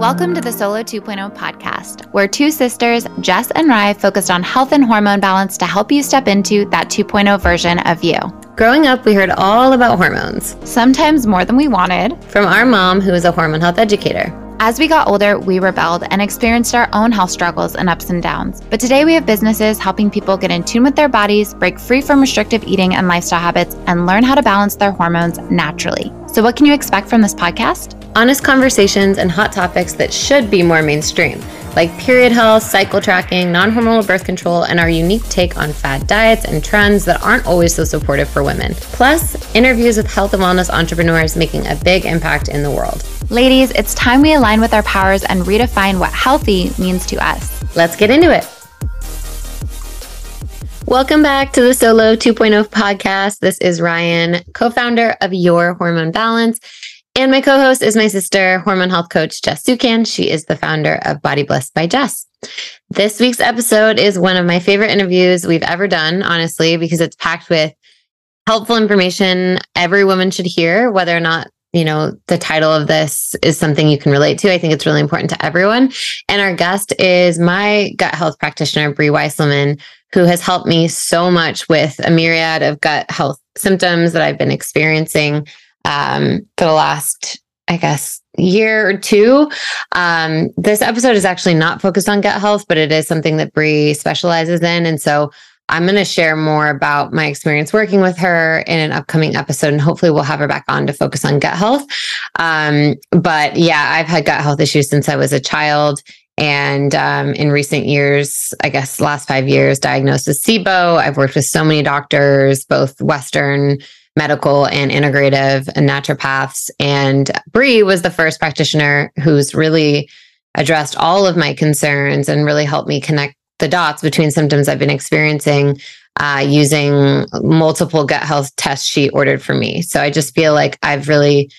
Welcome to the Solo 2.0 podcast, where two sisters, Jess and Rye, focused on health and hormone balance to help you step into that 2.0 version of you. Growing up, we heard all about hormones Sometimes more than we wanted. from our mom, who is a hormone health educator. As we got older, we rebelled and experienced our own health struggles and ups and downs. But today we have businesses helping people get in tune with their bodies, break free from restrictive eating and lifestyle habits, and learn how to balance their hormones naturally. So, what can you expect from this podcast? Honest conversations and hot topics that should be more mainstream, like period health, cycle tracking, non hormonal birth control, and our unique take on fad diets and trends that aren't always so supportive for women. Plus, interviews with health and wellness entrepreneurs making a big impact in the world. Ladies, it's time we align with our powers and redefine what healthy means to us. Let's get into it. Welcome back to the Solo 2.0 podcast. This is Ryan, co founder of Your Hormone Balance. And my co host is my sister, hormone health coach Jess Sukan. She is the founder of Body Bliss by Jess. This week's episode is one of my favorite interviews we've ever done, honestly, because it's packed with helpful information every woman should hear, whether or not you know the title of this is something you can relate to. I think it's really important to everyone. And our guest is my gut health practitioner, Brie Wieselman, who has helped me so much with a myriad of gut health symptoms that I've been experiencing um, for the last, I guess, year or two. Um, this episode is actually not focused on gut health, but it is something that Brie specializes in. And so I'm going to share more about my experience working with her in an upcoming episode, and hopefully we'll have her back on to focus on gut health. Um, but yeah, I've had gut health issues since I was a child. And um, in recent years, I guess last five years, diagnosed with SIBO. I've worked with so many doctors, both Western medical and integrative and naturopaths. And Brie was the first practitioner who's really addressed all of my concerns and really helped me connect the dots between symptoms I've been experiencing uh, using multiple gut health tests she ordered for me. So I just feel like I've really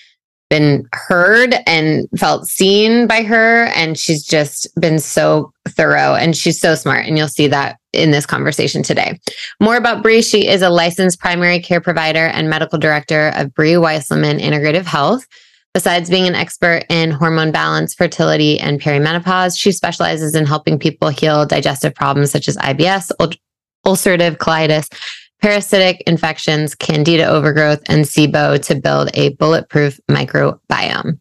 been heard and felt seen by her. And she's just been so thorough and she's so smart. And you'll see that in this conversation today. More about Brie. She is a licensed primary care provider and medical director of Brie Wieselman Integrative Health. Besides being an expert in hormone balance, fertility, and perimenopause, she specializes in helping people heal digestive problems such as IBS, ul- ulcerative colitis, parasitic infections, candida overgrowth, and SIBO to build a bulletproof microbiome.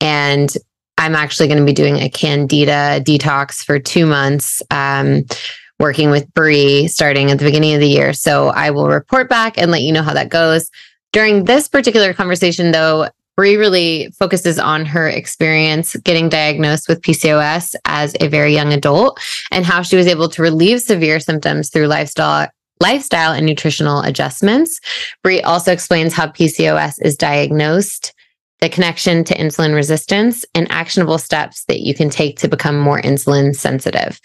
And I'm actually going to be doing a candida detox for two months. Um, working with Brie starting at the beginning of the year. So I will report back and let you know how that goes. During this particular conversation, though, Brie really focuses on her experience getting diagnosed with PCOS as a very young adult and how she was able to relieve severe symptoms through lifestyle lifestyle and nutritional adjustments. Brie also explains how PCOS is diagnosed, the connection to insulin resistance, and actionable steps that you can take to become more insulin sensitive.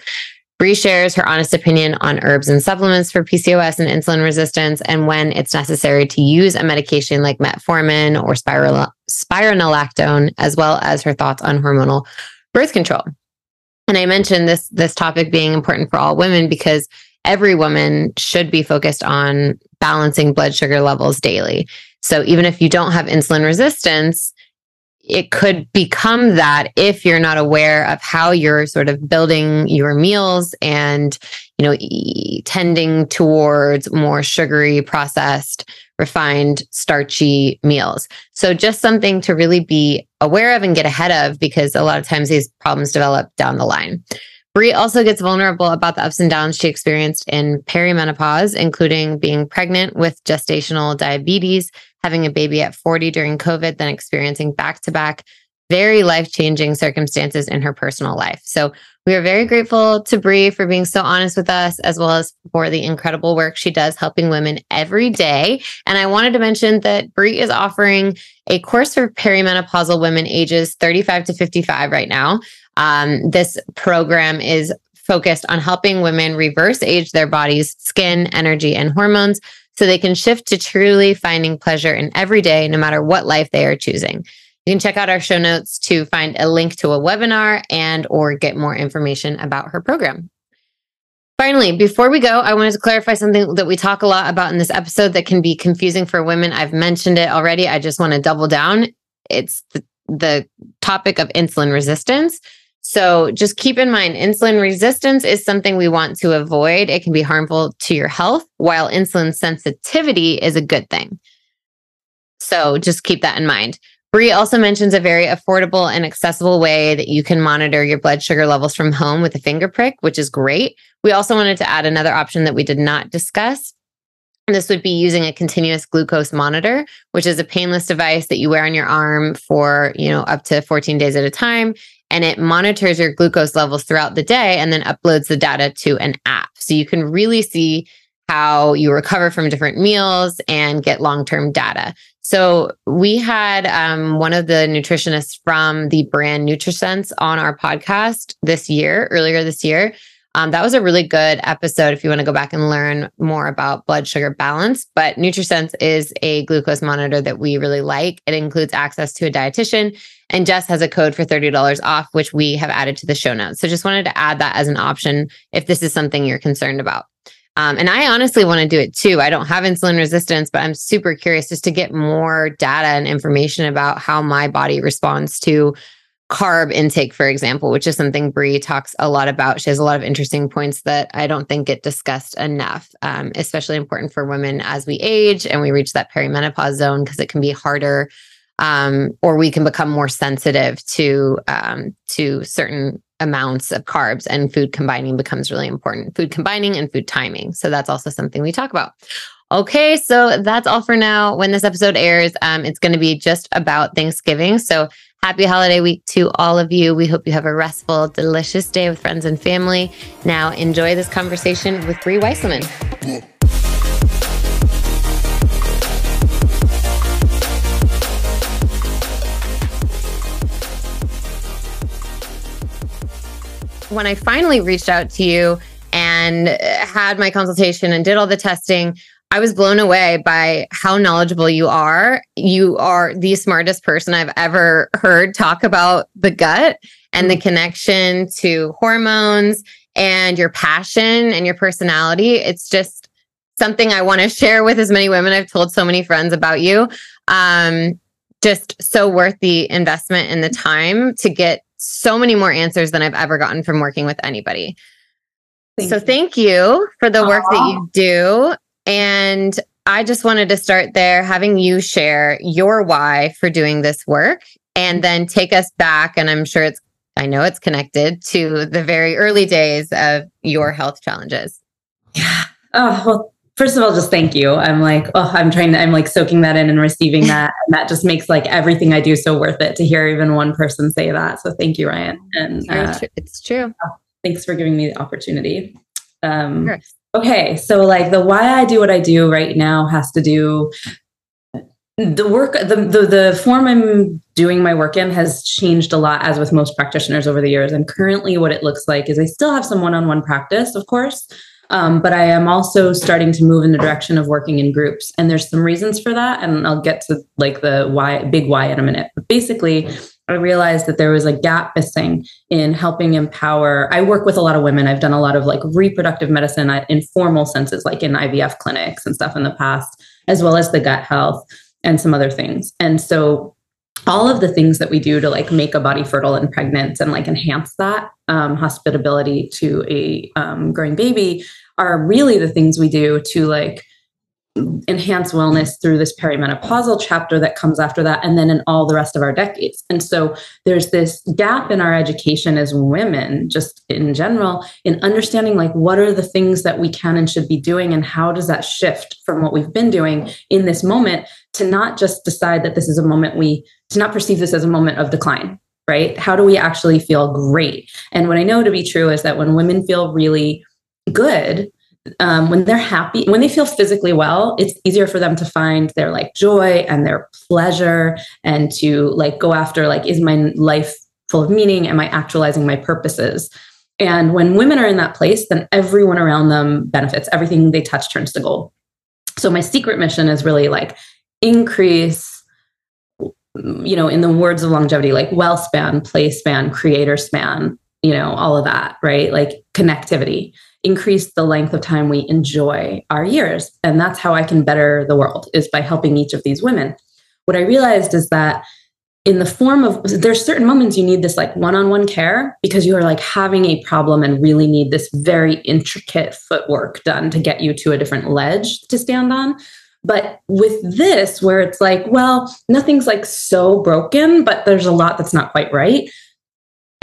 Brie shares her honest opinion on herbs and supplements for PCOS and insulin resistance, and when it's necessary to use a medication like metformin or spiral, spironolactone, as well as her thoughts on hormonal birth control. And I mentioned this this topic being important for all women because every woman should be focused on balancing blood sugar levels daily. So even if you don't have insulin resistance, it could become that if you're not aware of how you're sort of building your meals and you know e- tending towards more sugary processed refined starchy meals. So just something to really be aware of and get ahead of because a lot of times these problems develop down the line. Brie also gets vulnerable about the ups and downs she experienced in perimenopause, including being pregnant with gestational diabetes, having a baby at 40 during COVID, then experiencing back to back very life changing circumstances in her personal life. So we are very grateful to Brie for being so honest with us, as well as for the incredible work she does helping women every day. And I wanted to mention that Brie is offering a course for perimenopausal women ages 35 to 55 right now. Um, this program is focused on helping women reverse age their bodies, skin, energy, and hormones so they can shift to truly finding pleasure in every day, no matter what life they are choosing. You can check out our show notes to find a link to a webinar and or get more information about her program. Finally, before we go, I wanted to clarify something that we talk a lot about in this episode that can be confusing for women. I've mentioned it already. I just want to double down. It's the the topic of insulin resistance. So just keep in mind, insulin resistance is something we want to avoid. It can be harmful to your health, while insulin sensitivity is a good thing. So just keep that in mind. Brie also mentions a very affordable and accessible way that you can monitor your blood sugar levels from home with a finger prick, which is great. We also wanted to add another option that we did not discuss. This would be using a continuous glucose monitor, which is a painless device that you wear on your arm for, you know, up to 14 days at a time and it monitors your glucose levels throughout the day and then uploads the data to an app. So you can really see how you recover from different meals and get long term data. So we had um, one of the nutritionists from the brand NutriSense on our podcast this year, earlier this year. Um, that was a really good episode if you want to go back and learn more about blood sugar balance. But NutriSense is a glucose monitor that we really like. It includes access to a dietitian, and Jess has a code for $30 off, which we have added to the show notes. So just wanted to add that as an option if this is something you're concerned about. Um, and I honestly want to do it too. I don't have insulin resistance, but I'm super curious just to get more data and information about how my body responds to carb intake, for example, which is something Brie talks a lot about. She has a lot of interesting points that I don't think get discussed enough, um, especially important for women as we age and we reach that perimenopause zone because it can be harder um, or we can become more sensitive to um, to certain amounts of carbs and food combining becomes really important. Food combining and food timing. So that's also something we talk about. Okay so that's all for now. When this episode airs um, it's going to be just about thanksgiving. So Happy holiday week to all of you. We hope you have a restful, delicious day with friends and family. Now, enjoy this conversation with Brie Wieselman. When I finally reached out to you and had my consultation and did all the testing, I was blown away by how knowledgeable you are. You are the smartest person I've ever heard talk about the gut and the mm. connection to hormones and your passion and your personality. It's just something I want to share with as many women. I've told so many friends about you. Um, just so worth the investment and the time to get so many more answers than I've ever gotten from working with anybody. Thank so you. thank you for the Aww. work that you do. And I just wanted to start there, having you share your why for doing this work and then take us back. And I'm sure it's, I know it's connected to the very early days of your health challenges. Yeah. Oh, well, first of all, just thank you. I'm like, oh, I'm trying to, I'm like soaking that in and receiving that. and that just makes like everything I do so worth it to hear even one person say that. So thank you, Ryan. And uh, it's true. Thanks for giving me the opportunity. Um, sure. Okay, so like the why I do what I do right now has to do the work the, the the form I'm doing my work in has changed a lot as with most practitioners over the years. And currently what it looks like is I still have some one-on-one practice, of course. Um, but I am also starting to move in the direction of working in groups. And there's some reasons for that. And I'll get to like the why, big why in a minute. But basically, I realized that there was a gap missing in helping empower. I work with a lot of women. I've done a lot of like reproductive medicine in formal senses, like in IVF clinics and stuff in the past, as well as the gut health and some other things. And so all of the things that we do to like make a body fertile and pregnant and like enhance that um, hospitability to a um, growing baby are really the things we do to like enhance wellness through this perimenopausal chapter that comes after that and then in all the rest of our decades. And so there's this gap in our education as women just in general in understanding like what are the things that we can and should be doing and how does that shift from what we've been doing in this moment to not just decide that this is a moment we to not perceive this as a moment of decline right? How do we actually feel great? And what i know to be true is that when women feel really good um, when they're happy, when they feel physically well, it's easier for them to find their like joy and their pleasure and to like go after like, is my life full of meaning? Am I actualizing my purposes? And when women are in that place, then everyone around them benefits. Everything they touch turns to gold. So my secret mission is really like increase you know, in the words of longevity, like well span, play span, creator span, you know, all of that, right? Like connectivity increase the length of time we enjoy our years. And that's how I can better the world is by helping each of these women. What I realized is that in the form of there's certain moments you need this like one-on-one care because you are like having a problem and really need this very intricate footwork done to get you to a different ledge to stand on but with this where it's like well nothing's like so broken but there's a lot that's not quite right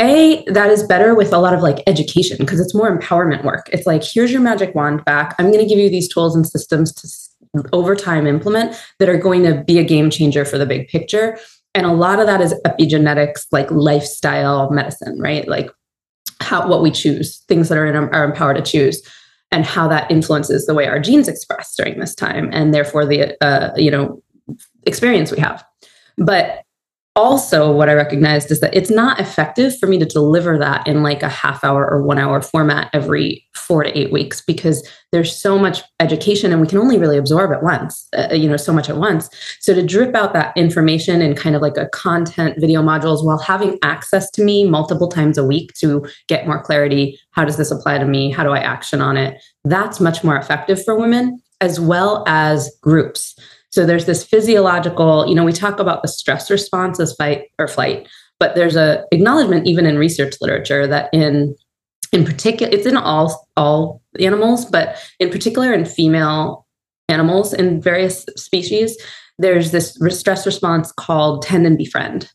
a that is better with a lot of like education because it's more empowerment work. It's like here's your magic wand back. I'm going to give you these tools and systems to over time implement that are going to be a game changer for the big picture. And a lot of that is epigenetics like lifestyle medicine right? Like how what we choose things that are in our, our empowered to choose and how that influences the way our genes express during this time and therefore the uh, you know experience we have. But also what i recognized is that it's not effective for me to deliver that in like a half hour or one hour format every four to eight weeks because there's so much education and we can only really absorb at once uh, you know so much at once. So to drip out that information in kind of like a content video modules while having access to me multiple times a week to get more clarity how does this apply to me? How do i action on it? That's much more effective for women as well as groups so there's this physiological, you know, we talk about the stress response as fight or flight, but there's a acknowledgement even in research literature that in in particular it's in all all animals, but in particular in female animals in various species, there's this stress response called tend and befriend.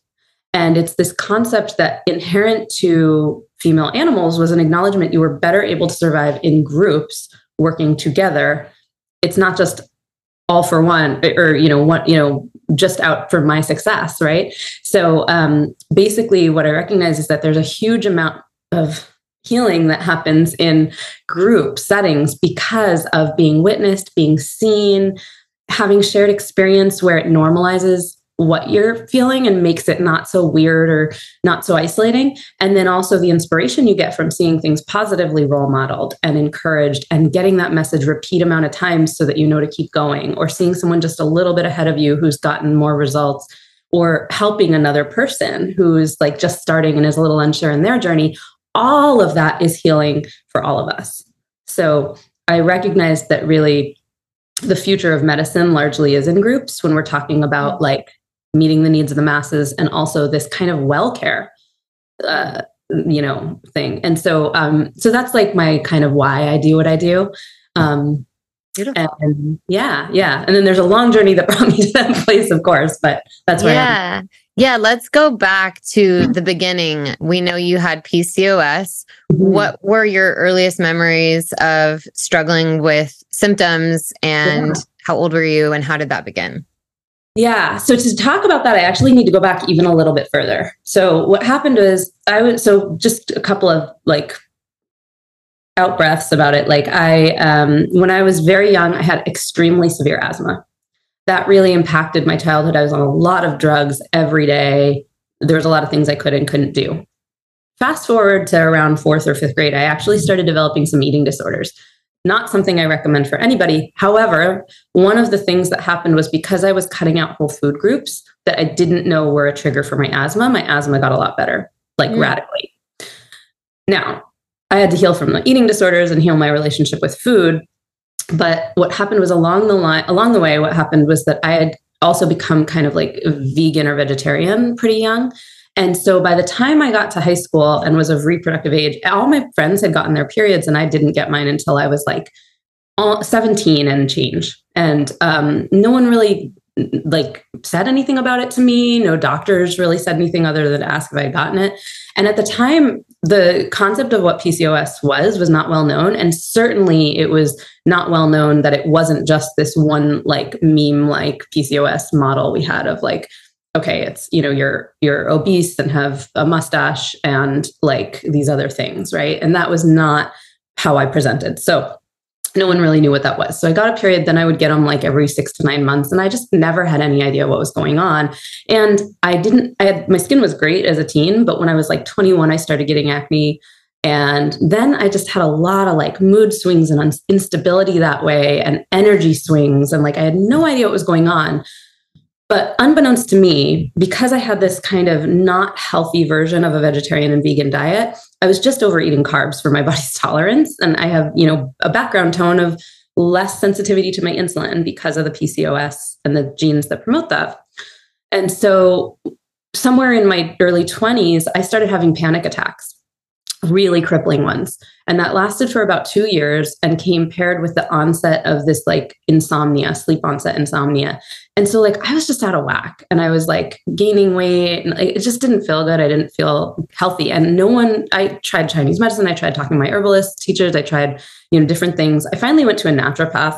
And it's this concept that inherent to female animals was an acknowledgement you were better able to survive in groups working together. It's not just all for one or you know what you know just out for my success right? So um, basically what i recognize is that there's a huge amount of healing that happens in group settings because of being witnessed being seen having shared experience where it normalizes what you're feeling and makes it not so weird or not so isolating. And then also the inspiration you get from seeing things positively role modeled and encouraged and getting that message repeat amount of times so that you know to keep going, or seeing someone just a little bit ahead of you who's gotten more results, or helping another person who's like just starting and is a little unsure in their journey. All of that is healing for all of us. So I recognize that really the future of medicine largely is in groups when we're talking about mm. like meeting the needs of the masses and also this kind of well care uh, you know thing and so um so that's like my kind of why i do what i do um Beautiful. And, yeah, yeah. And then there's a long journey that brought me to that place, of course, but that's where Yeah. Yeah, let's go back to the beginning. We know you had PCOS. Mm-hmm. What were your earliest memories of struggling with symptoms and yeah. how old were you and how did that begin? Yeah. So to talk about that, I actually need to go back even a little bit further. So what happened was I was so just a couple of like out breaths about it. Like I um when I was very young, I had extremely severe asthma. That really impacted my childhood. I was on a lot of drugs every day. There was a lot of things I could and couldn't do. Fast forward to around fourth or fifth grade, I actually started developing some eating disorders not something I recommend for anybody. However, one of the things that happened was because I was cutting out whole food groups that I didn't know were a trigger for my asthma, my asthma got a lot better, like mm. radically. Now, I had to heal from the eating disorders and heal my relationship with food. But what happened was along the line, along the way, what happened was that I had also become kind of like vegan or vegetarian pretty young. And so by the time I got to high school and was of reproductive age, all my friends had gotten their periods and I didn't get mine until I was like 17 and change. And um, no one really like said anything about it to me. No doctors really said anything other than ask if I had gotten it. And at the time, the concept of what PCOS was was not well known. And certainly it was not well known that it wasn't just this one like meme like PCOS model we had of like okay it's you know you're you're obese and have a mustache and like these other things right? And that was not how i presented. So no one really knew what that was. So i got a period then i would get them like every six to nine months and i just never had any idea what was going on. And i didn't i had my skin was great as a teen but when i was like 21 i started getting acne. And then i just had a lot of like mood swings and instability that way and energy swings and like i had no idea what was going on but unbeknownst to me, because I had this kind of not healthy version of a vegetarian and vegan diet, I was just overeating carbs for my body's tolerance. And I have, you know, a background tone of less sensitivity to my insulin because of the PCOS and the genes that promote that. And so somewhere in my early 20s, I started having panic attacks really crippling ones. And that lasted for about two years and came paired with the onset of this like insomnia, sleep onset insomnia. And so, like, I was just out of whack and I was like gaining weight and like, it just didn't feel good. I didn't feel healthy. And no one, I tried Chinese medicine, I tried talking to my herbalist teachers, I tried, you know, different things. I finally went to a naturopath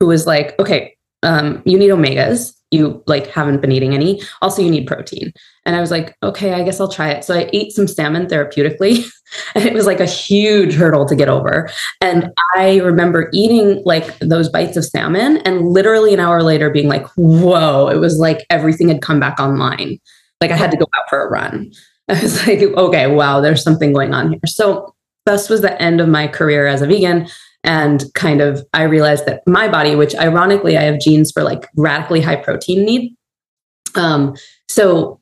who was like, okay, um, you need omegas you like haven't been eating any. Also, you need protein. And I was like, okay, I guess I'll try it. So I ate some salmon therapeutically, and it was like a huge hurdle to get over. And I remember eating like those bites of salmon, and literally an hour later being like, whoa, it was like everything had come back online. Like I had to go out for a run. I was like, okay, wow, there's something going on here. So this was the end of my career as a vegan and kind of i realized that my body which ironically i have genes for like radically high protein need. Um, so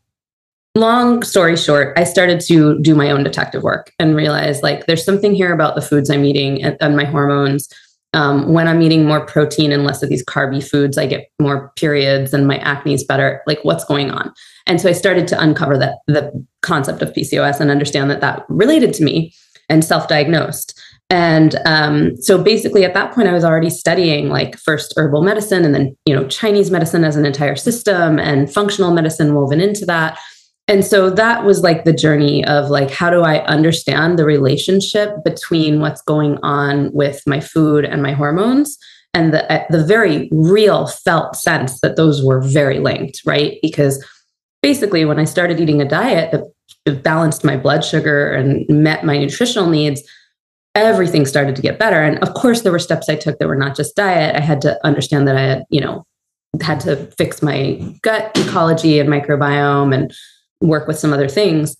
long story short i started to do my own detective work and realize like there's something here about the foods i'm eating and, and my hormones. Um, when i'm eating more protein and less of these carby foods i get more periods and my acne is better. Like what's going on? And so i started to uncover that the concept of pcos and understand that that related to me and self-diagnosed and um, so basically at that point i was already studying like first herbal medicine and then you know chinese medicine as an entire system and functional medicine woven into that. And so that was like the journey of like how do i understand the relationship between what's going on with my food and my hormones and the uh, the very real felt sense that those were very linked right? Because basically when i started eating a diet that balanced my blood sugar and met my nutritional needs everything started to get better. And of course, there were steps I took that were not just diet. I had to understand that I had, you know, had to fix my gut ecology and microbiome and work with some other things.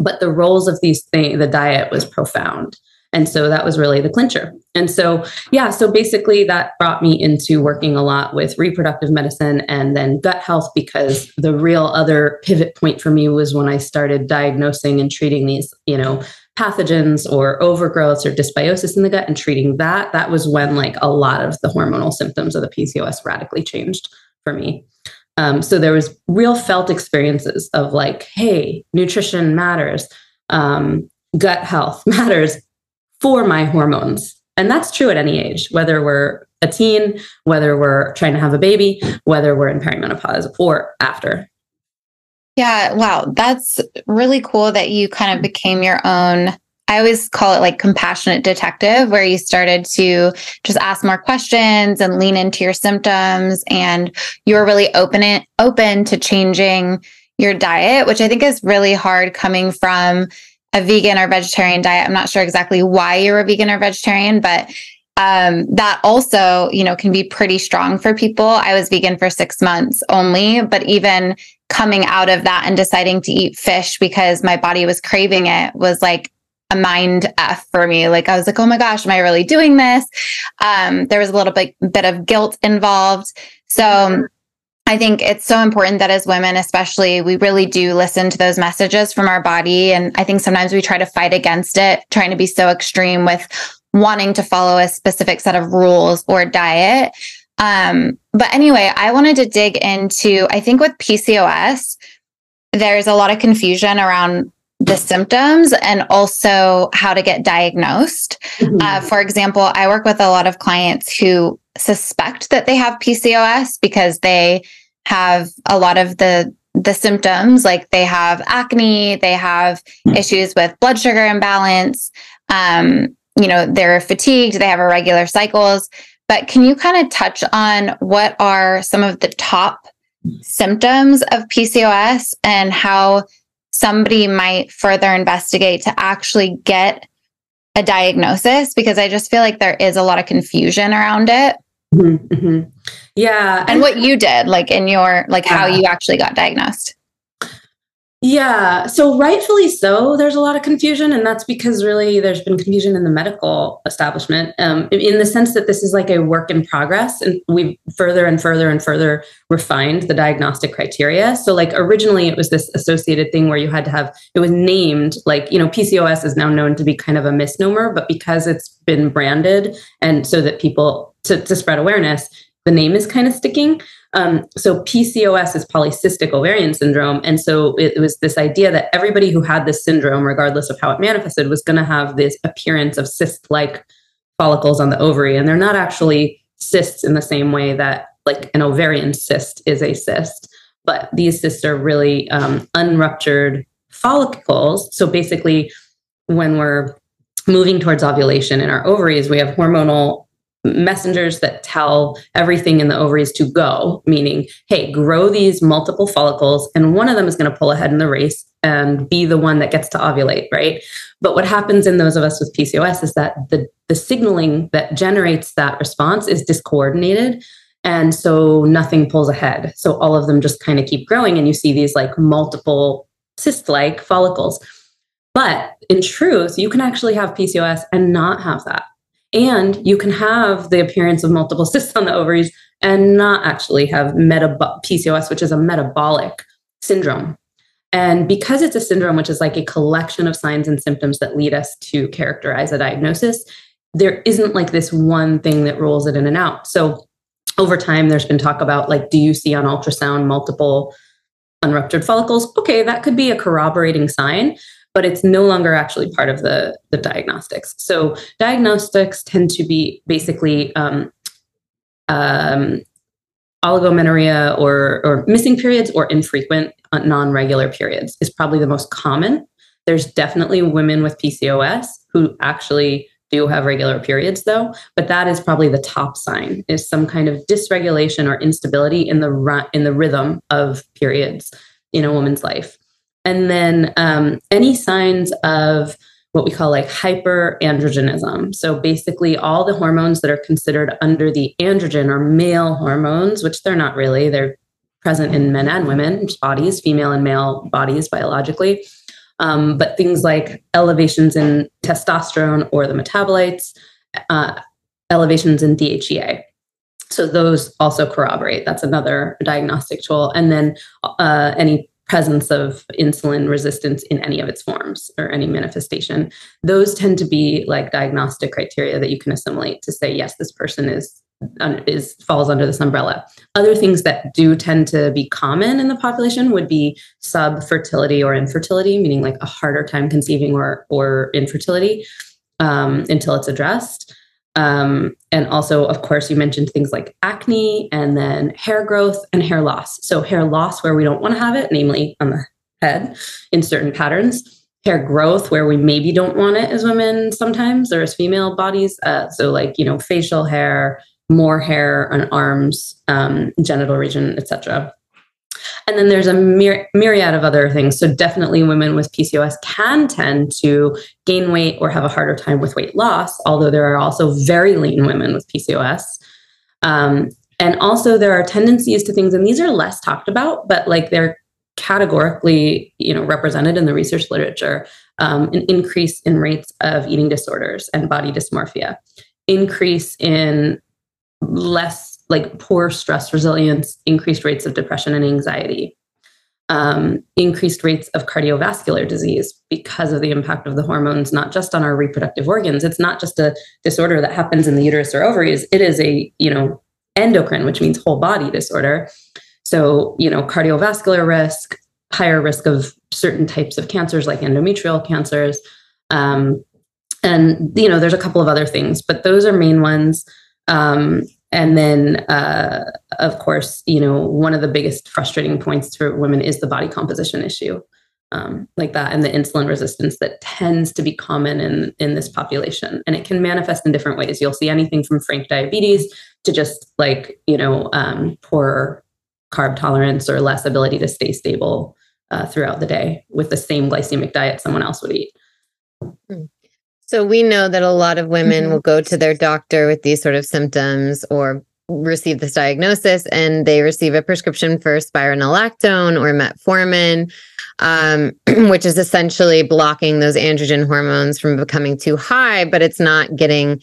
But the roles of these things, the diet was profound. And so that was really the clincher. And so, yeah, so basically that brought me into working a lot with reproductive medicine and then gut health because the real other pivot point for me was when I started diagnosing and treating these, you know, pathogens or overgrowths or dysbiosis in the gut and treating that, that was when like a lot of the hormonal symptoms of the PCOS radically changed for me. Um, so there was real felt experiences of like, hey, nutrition matters, um, gut health matters for my hormones. And that's true at any age, whether we're a teen, whether we're trying to have a baby, whether we're in perimenopause or after. Yeah, wow. That's really cool that you kind of became your own. I always call it like compassionate detective, where you started to just ask more questions and lean into your symptoms, and you were really open it open to changing your diet, which I think is really hard coming from a vegan or vegetarian diet. I'm not sure exactly why you're a vegan or vegetarian, but um, that also, you know, can be pretty strong for people. I was vegan for six months only, but even coming out of that and deciding to eat fish because my body was craving it was like a mind F for me. Like I was like, oh my gosh, am I really doing this? Um, there was a little bit, bit of guilt involved. So I think it's so important that as women, especially, we really do listen to those messages from our body. And I think sometimes we try to fight against it, trying to be so extreme with wanting to follow a specific set of rules or diet. Um, but anyway, I wanted to dig into, I think with PCOS, there's a lot of confusion around the symptoms and also how to get diagnosed. Mm-hmm. Uh, for example, I work with a lot of clients who suspect that they have PCOS because they have a lot of the the symptoms like they have acne they have issues with blood sugar imbalance um, you know, they're fatigued, they have irregular cycles. But can you kind of touch on what are some of the top symptoms of PCOS and how somebody might further investigate to actually get a diagnosis? Because I just feel like there is a lot of confusion around it. Mm-hmm, mm-hmm. Yeah. And what you did, like in your, like yeah. how you actually got diagnosed. Yeah. So rightfully so, there's a lot of confusion. And that's because really there's been confusion in the medical establishment um, in the sense that this is like a work in progress. And we've further and further and further refined the diagnostic criteria. So like originally it was this associated thing where you had to have, it was named like, you know, PCOS is now known to be kind of a misnomer, but because it's been branded and so that people to, to spread awareness, the name is kind of sticking. Um, so PCOS is polycystic ovarian syndrome, and so it, was this idea that everybody who had this syndrome, regardless of how it manifested, was going to have this appearance of cyst-like follicles on the ovary, and they're not actually cysts in the same way that like an ovarian cyst is a cyst, but these cysts are really um, unruptured follicles. So basically, when we're moving towards ovulation in our ovaries, we have hormonal messengers that tell everything in the ovaries to go, meaning, hey, grow these multiple follicles, and one of them is going to pull ahead in the race and be the one that gets to ovulate, right? But what happens in those of us with PCOS is that the, the signaling that generates that response is discoordinated. And so nothing pulls ahead. So all of them just kind of keep growing, and you see these like multiple cyst like follicles. But in truth, you can actually have PCOS and not have that. And you can have the appearance of multiple cysts on the ovaries and not actually have PCOS, which is a metabolic syndrome. And because it's a syndrome, which is like a collection of signs and symptoms that lead us to characterize a diagnosis, there isn't like this one thing that rules it in and out. So over time, there's been talk about like, do you see on ultrasound multiple unruptured follicles? Okay, that could be a corroborating sign but it's no longer actually part of the, the diagnostics. So diagnostics tend to be basically um, um, oligomenorrhea or, or missing periods or infrequent uh, non-regular periods is probably the most common. There's definitely women with PCOS who actually do have regular periods though, but that is probably the top sign is some kind of dysregulation or instability in the in the rhythm of periods in a woman's life. And then um, any signs of what we call like hyperandrogenism. So basically, all the hormones that are considered under the androgen are male hormones, which they're not really. They're present in men and women's bodies, female and male bodies biologically. Um, but things like elevations in testosterone or the metabolites, uh, elevations in DHEA. So those also corroborate. That's another diagnostic tool. And then uh, any presence of insulin resistance in any of its forms or any manifestation. Those tend to be like diagnostic criteria that you can assimilate to say, yes, this person is is falls under this umbrella. Other things that do tend to be common in the population would be subfertility or infertility, meaning like a harder time conceiving or or infertility um, until it's addressed. Um, and also, of course, you mentioned things like acne and then hair growth and hair loss. So, hair loss where we don't want to have it, namely on the head in certain patterns. Hair growth where we maybe don't want it as women sometimes or as female bodies. Uh, so, like, you know, facial hair, more hair on arms, um, genital region, etc. And then there's a myri- myriad of other things. So, definitely women with PCOS can tend to gain weight or have a harder time with weight loss, although there are also very lean women with PCOS. Um, and also, there are tendencies to things, and these are less talked about, but like they're categorically you know represented in the research literature um, an increase in rates of eating disorders and body dysmorphia increase in less like poor stress resilience, increased rates of depression and anxiety, um, increased rates of cardiovascular disease because of the impact of the hormones, not just on our reproductive organs. It's not just a disorder that happens in the uterus or ovaries. It is a, you know, endocrine, which means whole body disorder. So, you know, cardiovascular risk, higher risk of certain types of cancers like endometrial cancers. Um, and, you know, there's a couple of other things, but those are main ones. Um, and then, uh, of course, you know, one of the biggest frustrating points for women is the body composition issue, um, like that, and the insulin resistance that tends to be common in in this population, and it can manifest in different ways. You'll see anything from frank diabetes to just like you know um, poor carb tolerance or less ability to stay stable uh, throughout the day with the same glycemic diet someone else would eat. Hmm. So we know that a lot of women mm-hmm. will go to their doctor with these sort of symptoms or receive this diagnosis and they receive a prescription for spironolactone or metformin, um, which is essentially blocking those androgen hormones from becoming too high, but it's not getting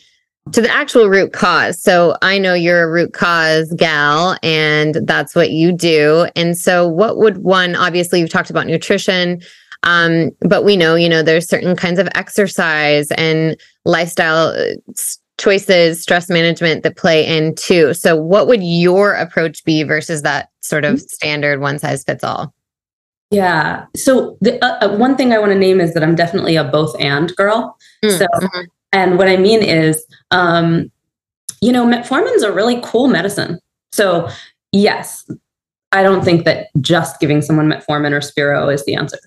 to the actual root cause. So I know you're a root cause gal and that's what you do. And so what would one obviously you've talked about nutrition, um, but we know, you know, there's certain kinds of exercise and lifestyle uh, choices, stress management that play in too. So, what would your approach be versus that sort of mm-hmm. standard one size fits all? Yeah. So, the uh, uh one thing I want to name is that I'm definitely a both and girl. Mm-hmm. So, and what I mean is, um, you know, metformin's a really cool medicine. So, yes, I don't think that just giving someone metformin or Spiro is the answer.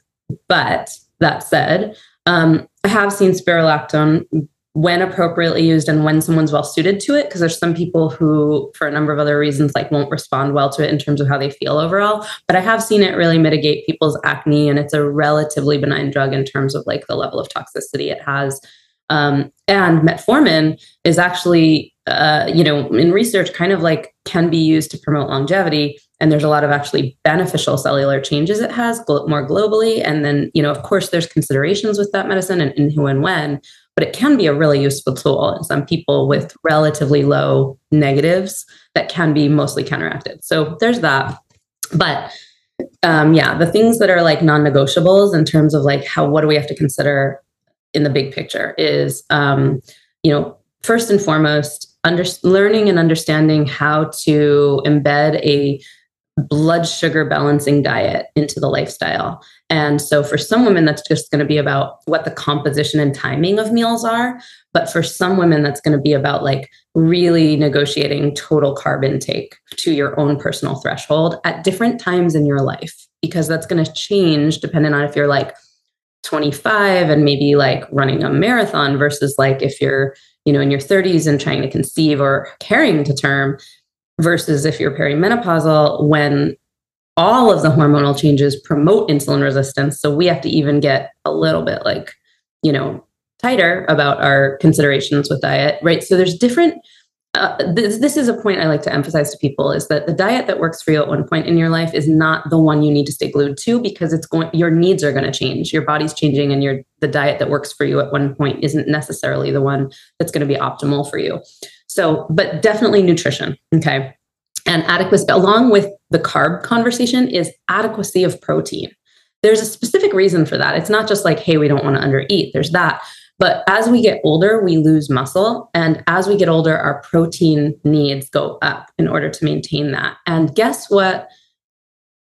But that said, um, I have seen spironolactone when appropriately used and when someone's well suited to it because there's some people who for a number of other reasons like won't respond well to it in terms of how they feel overall. But i have seen it really mitigate people's acne and it's a relatively benign drug in terms of like the level of toxicity it has. Um, and metformin is actually uh, you know in research kind of like can be used to promote longevity. And there's a lot of actually beneficial cellular changes it has more globally. And then you know of course there's considerations with that medicine and, and who and when but it can be a really useful tool in some people with relatively low negatives that can be mostly counteracted. So there's that. But um, yeah the things that are like non-negotiables in terms of like how what do we have to consider in the big picture is um, you know first and foremost under, learning and understanding how to embed a blood sugar balancing diet into the lifestyle. And so for some women, that's just going to be about what the composition and timing of meals are. But for some women, that's going to be about like really negotiating total carb intake to your own personal threshold at different times in your life, because that's going to change depending on if you're like 25 and maybe like running a marathon versus like if you're, you know, in your 30s and trying to conceive or carrying to term versus if you're perimenopausal when all of the hormonal changes promote insulin resistance. So we have to even get a little bit like you know tighter about our considerations with diet right? So there's different uh, this, this is a point I like to emphasize to people is that the diet that works for you at one point in your life is not the one you need to stay glued to because it's going your needs are going to change your body's changing and your the diet that works for you at one point isn't necessarily the one that's going to be optimal for you so, but definitely nutrition. Okay. And adequacy, along with the carb conversation, is adequacy of protein. There's a specific reason for that. It's not just like, hey, we don't want to undereat. There's that. But as we get older, we lose muscle. And as we get older, our protein needs go up in order to maintain that. And guess what?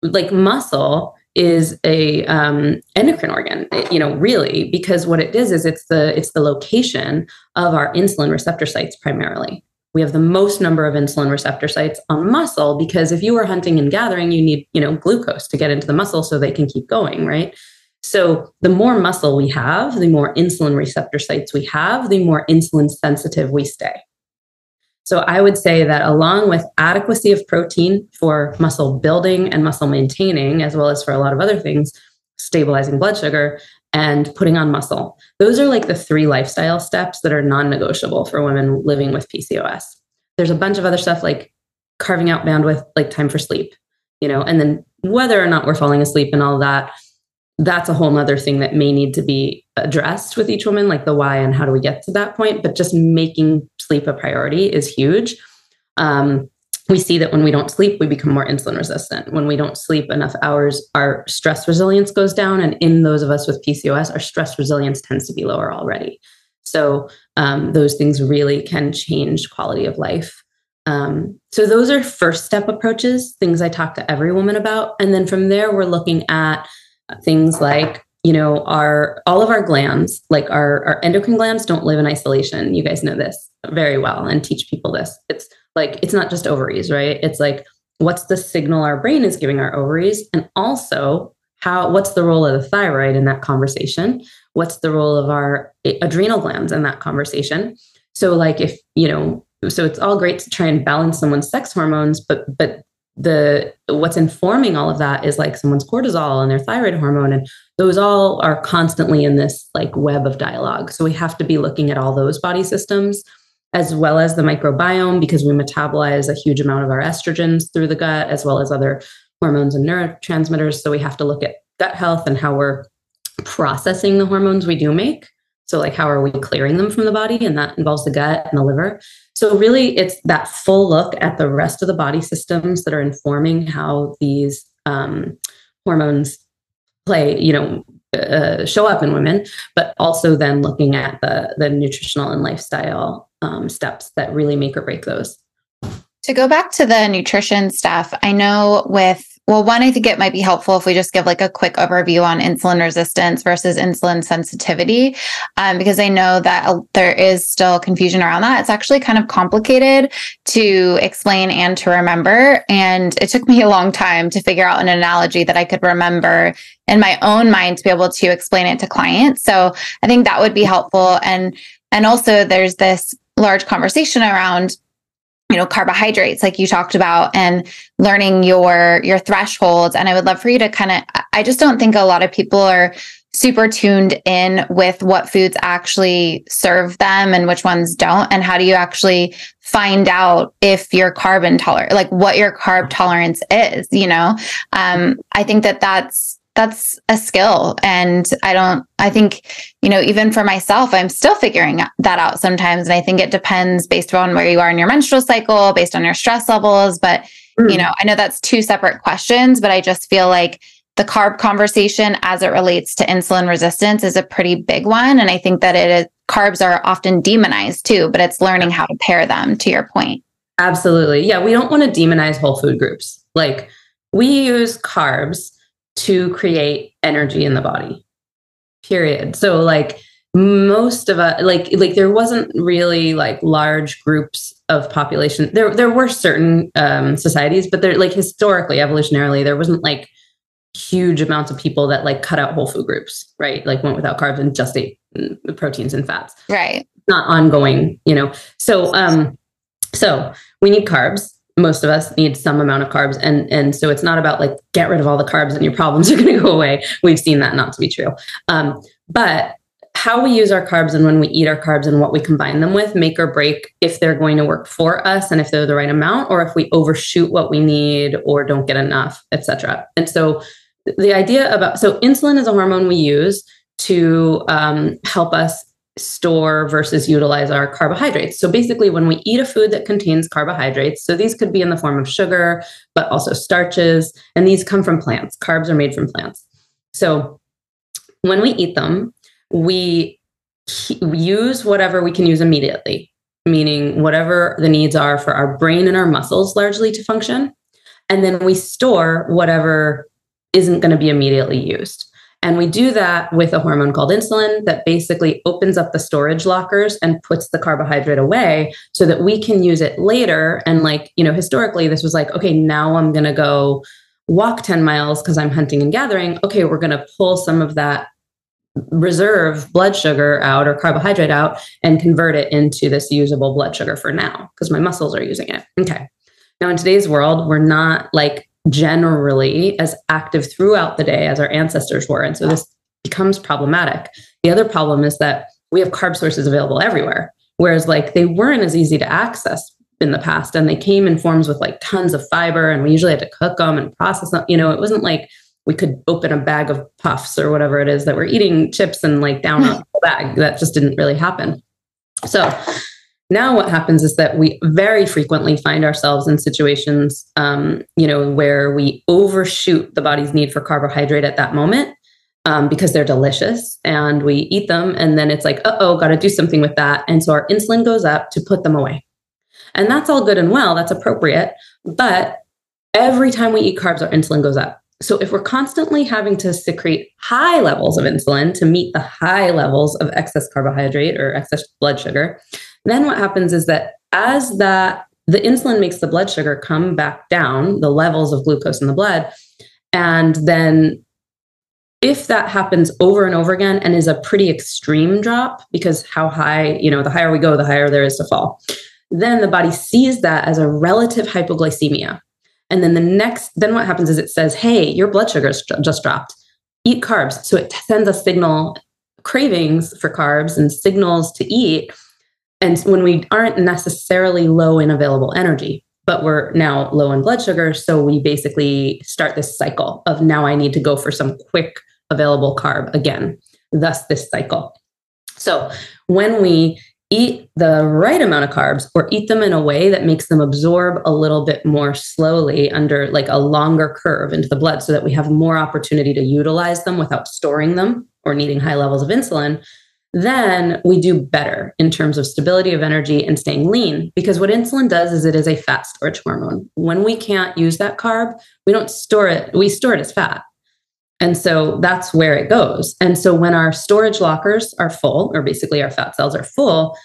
Like muscle is a um, endocrine organ you know really because what it is is it's the it's the location of our insulin receptor sites primarily we have the most number of insulin receptor sites on muscle because if you are hunting and gathering you need you know glucose to get into the muscle so they can keep going right so the more muscle we have the more insulin receptor sites we have the more insulin sensitive we stay so I would say that along with adequacy of protein for muscle building and muscle maintaining, as well as for a lot of other things, stabilizing blood sugar and putting on muscle. Those are like the three lifestyle steps that are non negotiable for women living with PCOS. There's a bunch of other stuff like carving out bandwidth, like time for sleep, you know, and then whether or not we're falling asleep and all that that's a whole nother thing that may need to be addressed with each woman, like the why and how do we get to that point. But just making sleep a priority is huge. Um, we see that when we don't sleep, we become more insulin resistant. When we don't sleep enough hours, our stress resilience goes down. And in those of us with PCOS, our stress resilience tends to be lower already. So um, those things really can change quality of life. Um, so those are first step approaches, things I talk to every woman about. And then from there, we're looking at things like you know our all of our glands like our, our endocrine glands don't live in isolation. You guys know this very well and teach people this. It's like it's not just ovaries right? It's like what's the signal our brain is giving our ovaries? And also how what's the role of the thyroid in that conversation? What's the role of our adrenal glands in that conversation? So like if you know so it's all great to try and balance someone's sex hormones but but the what's informing all of that is like someone's cortisol and their thyroid hormone and those all are constantly in this like web of dialogue. So we have to be looking at all those body systems as well as the microbiome because we metabolize a huge amount of our estrogens through the gut as well as other hormones and neurotransmitters. So we have to look at gut health and how we're processing the hormones we do make so like how are we clearing them from the body and that involves the gut and the liver so, really, it's that full look at the rest of the body systems that are informing how these um, hormones play, you know, uh, show up in women, but also then looking at the the nutritional and lifestyle um, steps that really make or break those. To go back to the nutrition stuff, I know with well, one, I think it might be helpful if we just give like a quick overview on insulin resistance versus insulin sensitivity, um, because I know that uh, there is still confusion around that. It's actually kind of complicated to explain and to remember. And it took me a long time to figure out an analogy that I could remember in my own mind to be able to explain it to clients. So I think that would be helpful. And and also there's this large conversation around you know carbohydrates like you talked about and learning your your thresholds. And i would love for you to kind of i just don't think a lot of people are super tuned in with what foods actually serve them and which ones don't. And how do you actually find out if your carbon tolerant like what your carb tolerance is you know? Um i think that that's that's a skill. And i don't i think you know even for myself i'm still figuring that out sometimes. And i think it depends based on where you are in your menstrual cycle based on your stress levels. But mm. you know i know that's two separate questions but i just feel like the carb conversation as it relates to insulin resistance is a pretty big one. And i think that it is carbs are often demonized too but it's learning how to pair them to your point. Absolutely. Yeah we don't want to demonize whole food groups. Like we use carbs to create energy in the body period. So like most of us like like there wasn't really like large groups of population. There there were certain um societies but they're like historically evolutionarily there wasn't like huge amounts of people that like cut out whole food groups right? Like went without carbs and just ate mm, proteins and fats. Right. Not ongoing you know? So um so we need carbs most of us need some amount of carbs. And and so it's not about like get rid of all the carbs and your problems are going to go away. We've seen that not to be true. Um, but how we use our carbs and when we eat our carbs and what we combine them with make or break if they're going to work for us and if they're the right amount or if we overshoot what we need or don't get enough etc and so the idea about so insulin is a hormone we use to um, help us store versus utilize our carbohydrates. So basically, when we eat a food that contains carbohydrates, so these could be in the form of sugar, but also starches, and these come from plants. Carbs are made from plants. So when we eat them, we use whatever we can use immediately, meaning whatever the needs are for our brain and our muscles largely to function. And then we store whatever isn't going to be immediately used. And we do that with a hormone called insulin that basically opens up the storage lockers and puts the carbohydrate away so that we can use it later. And like, you know, historically, this was like, okay, now I'm going to go walk 10 miles because I'm hunting and gathering. Okay, we're going to pull some of that reserve blood sugar out or carbohydrate out and convert it into this usable blood sugar for now because my muscles are using it. Okay. Now, in today's world, we're not like generally as active throughout the day as our ancestors were. And so this becomes problematic. The other problem is that we have carb sources available everywhere, whereas like they weren't as easy to access in the past and they came in forms with like tons of fiber and we usually had to cook them and process them. You know, it wasn't like we could open a bag of puffs or whatever it is that we're eating chips and like down a bag. That just didn't really happen. So now, what happens is that we very frequently find ourselves in situations, um, you know, where we overshoot the body's need for carbohydrate at that moment um, because they're delicious, and we eat them, and then it's like, uh oh, got to do something with that, and so our insulin goes up to put them away, and that's all good and well, that's appropriate, but every time we eat carbs, our insulin goes up. So if we're constantly having to secrete high levels of insulin to meet the high levels of excess carbohydrate or excess blood sugar, then what happens is that as that the insulin makes the blood sugar come back down, the levels of glucose in the blood, and then if that happens over and over again and is a pretty extreme drop because how high, you know, the higher we go, the higher there is to fall. Then the body sees that as a relative hypoglycemia. And then the next, then what happens is it says, hey, your blood sugar just dropped. Eat carbs. So it sends a signal, cravings for carbs and signals to eat and when we aren't necessarily low in available energy, but we're now low in blood sugar. So we basically start this cycle of now I need to go for some quick available carb again, thus this cycle. So when we eat the right amount of carbs or eat them in a way that makes them absorb a little bit more slowly under like a longer curve into the blood so that we have more opportunity to utilize them without storing them or needing high levels of insulin then we do better in terms of stability of energy and staying lean. Because what insulin does is it is a fat storage hormone. When we can't use that carb, we don't store it, we store it as fat. And so that's where it goes. And so when our storage lockers are full, or basically our fat cells are full,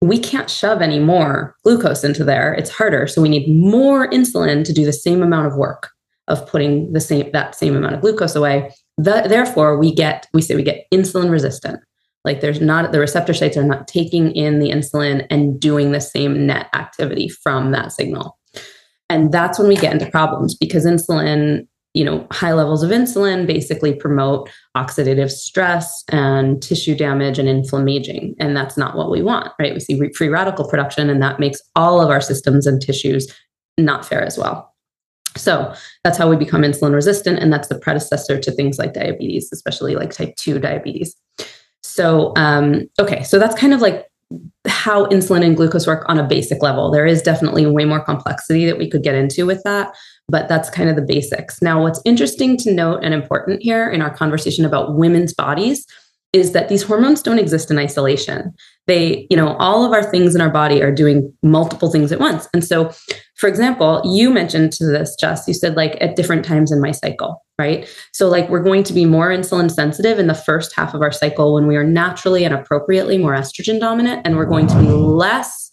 we can't shove any more glucose into there. It's harder. So we need more insulin to do the same amount of work of putting the same that same amount of glucose away. The, therefore, we get we say we get insulin resistant. Like there's not the receptor sites are not taking in the insulin and doing the same net activity from that signal. And that's when we get into problems because insulin, you know, high levels of insulin basically promote oxidative stress and tissue damage and inflammation. And that's not what we want, right? We see free radical production, and that makes all of our systems and tissues not fair as well. So that's how we become insulin resistant. And that's the predecessor to things like diabetes, especially like type 2 diabetes. So, um, okay, so that's kind of like how insulin and glucose work on a basic level. There is definitely way more complexity that we could get into with that, but that's kind of the basics. Now, what's interesting to note and important here in our conversation about women's bodies is that these hormones don't exist in isolation. They, you know, all of our things in our body are doing multiple things at once. And so, for example, you mentioned to this, Jess, you said like at different times in my cycle, right? So, like, we're going to be more insulin sensitive in the first half of our cycle when we are naturally and appropriately more estrogen dominant, and we're going to be less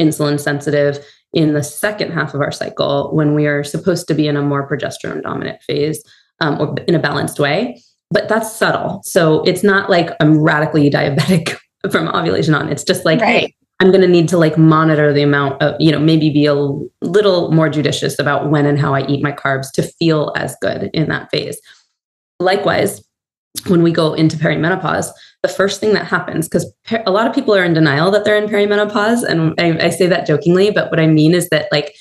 insulin sensitive in the second half of our cycle when we are supposed to be in a more progesterone dominant phase um, or in a balanced way but that's subtle. So it's not like I'm radically diabetic from ovulation on. It's just like, right. hey, I'm going to need to like monitor the amount of, you know, maybe be a little more judicious about when and how I eat my carbs to feel as good in that phase. Likewise, when we go into perimenopause, the first thing that happens, because per- a lot of people are in denial that they're in perimenopause. And I, I say that jokingly, but what I mean is that like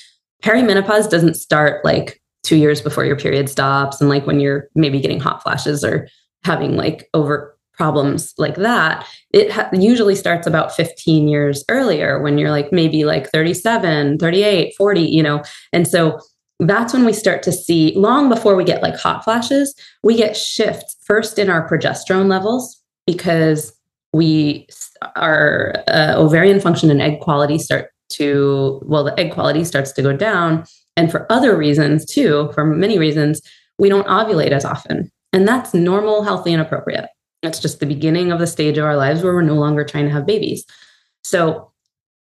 perimenopause doesn't start like two years before your period stops and like when you're maybe getting hot flashes or having like over problems like that it ha- usually starts about 15 years earlier when you're like maybe like 37 38 40 you know and so that's when we start to see long before we get like hot flashes we get shifts first in our progesterone levels because we our uh, ovarian function and egg quality start to well the egg quality starts to go down and for other reasons, too, for many reasons, we don't ovulate as often. And that's normal, healthy, and appropriate. It's just the beginning of the stage of our lives where we're no longer trying to have babies. So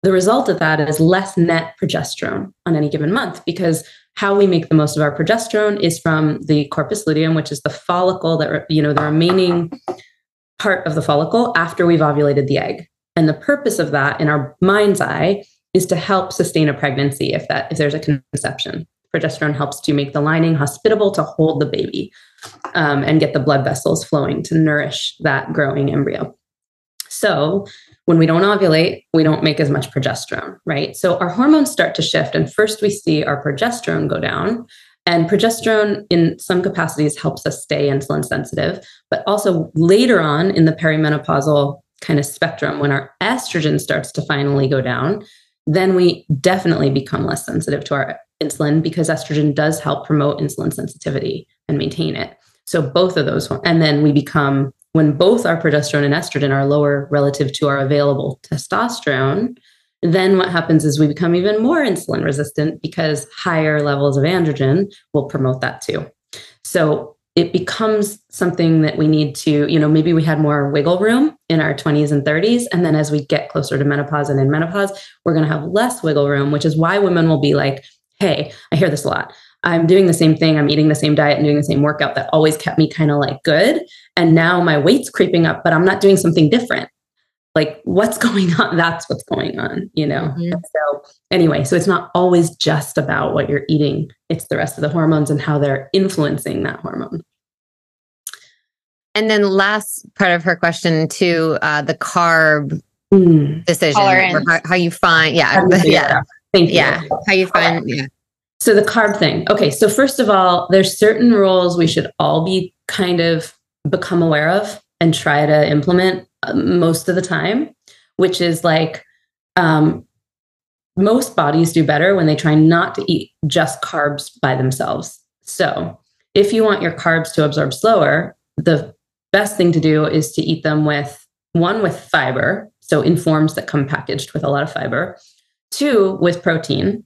the result of that is less net progesterone on any given month because how we make the most of our progesterone is from the corpus luteum, which is the follicle that, you know, the remaining part of the follicle after we've ovulated the egg. And the purpose of that in our mind's eye is to help sustain a pregnancy if that if there's a conception. Progesterone helps to make the lining hospitable to hold the baby um, and get the blood vessels flowing to nourish that growing embryo. So when we don't ovulate, we don't make as much progesterone, right? So our hormones start to shift, and first we see our progesterone go down. And progesterone, in some capacities, helps us stay insulin sensitive. But also later on in the perimenopausal kind of spectrum, when our estrogen starts to finally go down, then we definitely become less sensitive to our insulin because estrogen does help promote insulin sensitivity and maintain it. So both of those, and then we become when both our progesterone and estrogen are lower relative to our available testosterone, then what happens is we become even more insulin resistant because higher levels of androgen will promote that too. So it becomes something that we need to, you know, maybe we had more wiggle room in our 20s and 30s. And then as we get closer to menopause and in menopause, we're going to have less wiggle room, which is why women will be like, hey, I hear this a lot. I'm doing the same thing. I'm eating the same diet and doing the same workout that always kept me kind of like good. And now my weight's creeping up, but I'm not doing something different like what's going on that's what's going on you know mm-hmm. so anyway so it's not always just about what you're eating it's the rest of the hormones and how they're influencing that hormone and then last part of her question too uh, the carb mm. decision how, how, you find yeah yeah thank you. Yeah. How you find yeah. So the carb thing. Okay so first of all there's certain rules we should all be kind of become aware of and try to implement most of the time, which is like um, most bodies do better when they try not to eat just carbs by themselves. So, if you want your carbs to absorb slower, the best thing to do is to eat them with one with fiber, so in forms that come packaged with a lot of fiber, two with protein,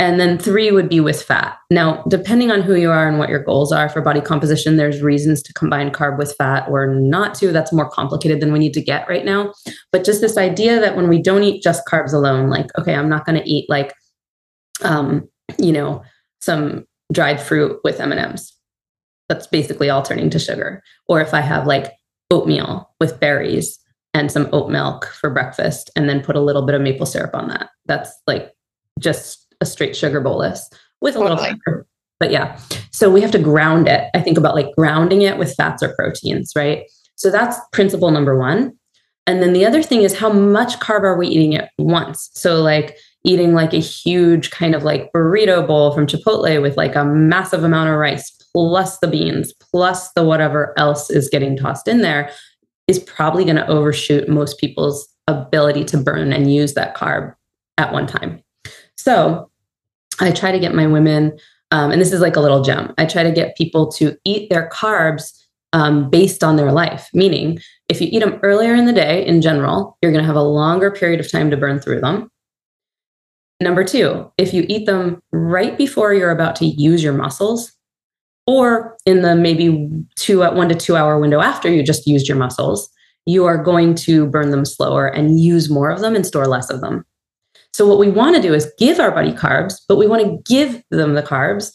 and then three would be with fat. Now, depending on who you are and what your goals are for body composition, there's reasons to combine carb with fat or not to. That's more complicated than we need to get right now. But just this idea that when we don't eat just carbs alone, like, okay, I'm not going to eat like, um, you know, some dried fruit with M&Ms. That's basically all turning to sugar. Or if I have like oatmeal with berries and some oat milk for breakfast and then put a little bit of maple syrup on that. That's like just a straight sugar bolus with a little fiber. But yeah, so we have to ground it. I think about like grounding it with fats or proteins, right? So that's principle number one. And then the other thing is how much carb are we eating at once? So like eating like a huge kind of like burrito bowl from Chipotle with like a massive amount of rice plus the beans plus the whatever else is getting tossed in there is probably going to overshoot most people's ability to burn and use that carb at one time. So I try to get my women, um, and this is like a little gem, I try to get people to eat their carbs um, based on their life. Meaning, if you eat them earlier in the day in general, you're going to have a longer period of time to burn through them. Number two, if you eat them right before you're about to use your muscles, or in the maybe two at one to two hour window after you just used your muscles, you are going to burn them slower and use more of them and store less of them. So what we want to do is give our body carbs, but we want to give them the carbs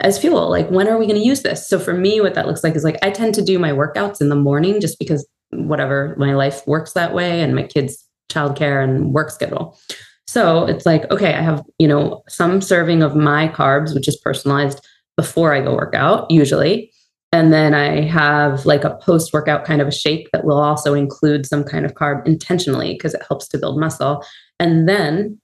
as fuel. Like when are we going to use this? So for me, what that looks like is like I tend to do my workouts in the morning just because whatever my life works that way and my kids' childcare and work schedule. So it's like, okay, I have, you know, some serving of my carbs, which is personalized before I go work out, usually. And then I have like a post workout kind of a shake that will also include some kind of carb intentionally because it helps to build muscle. And then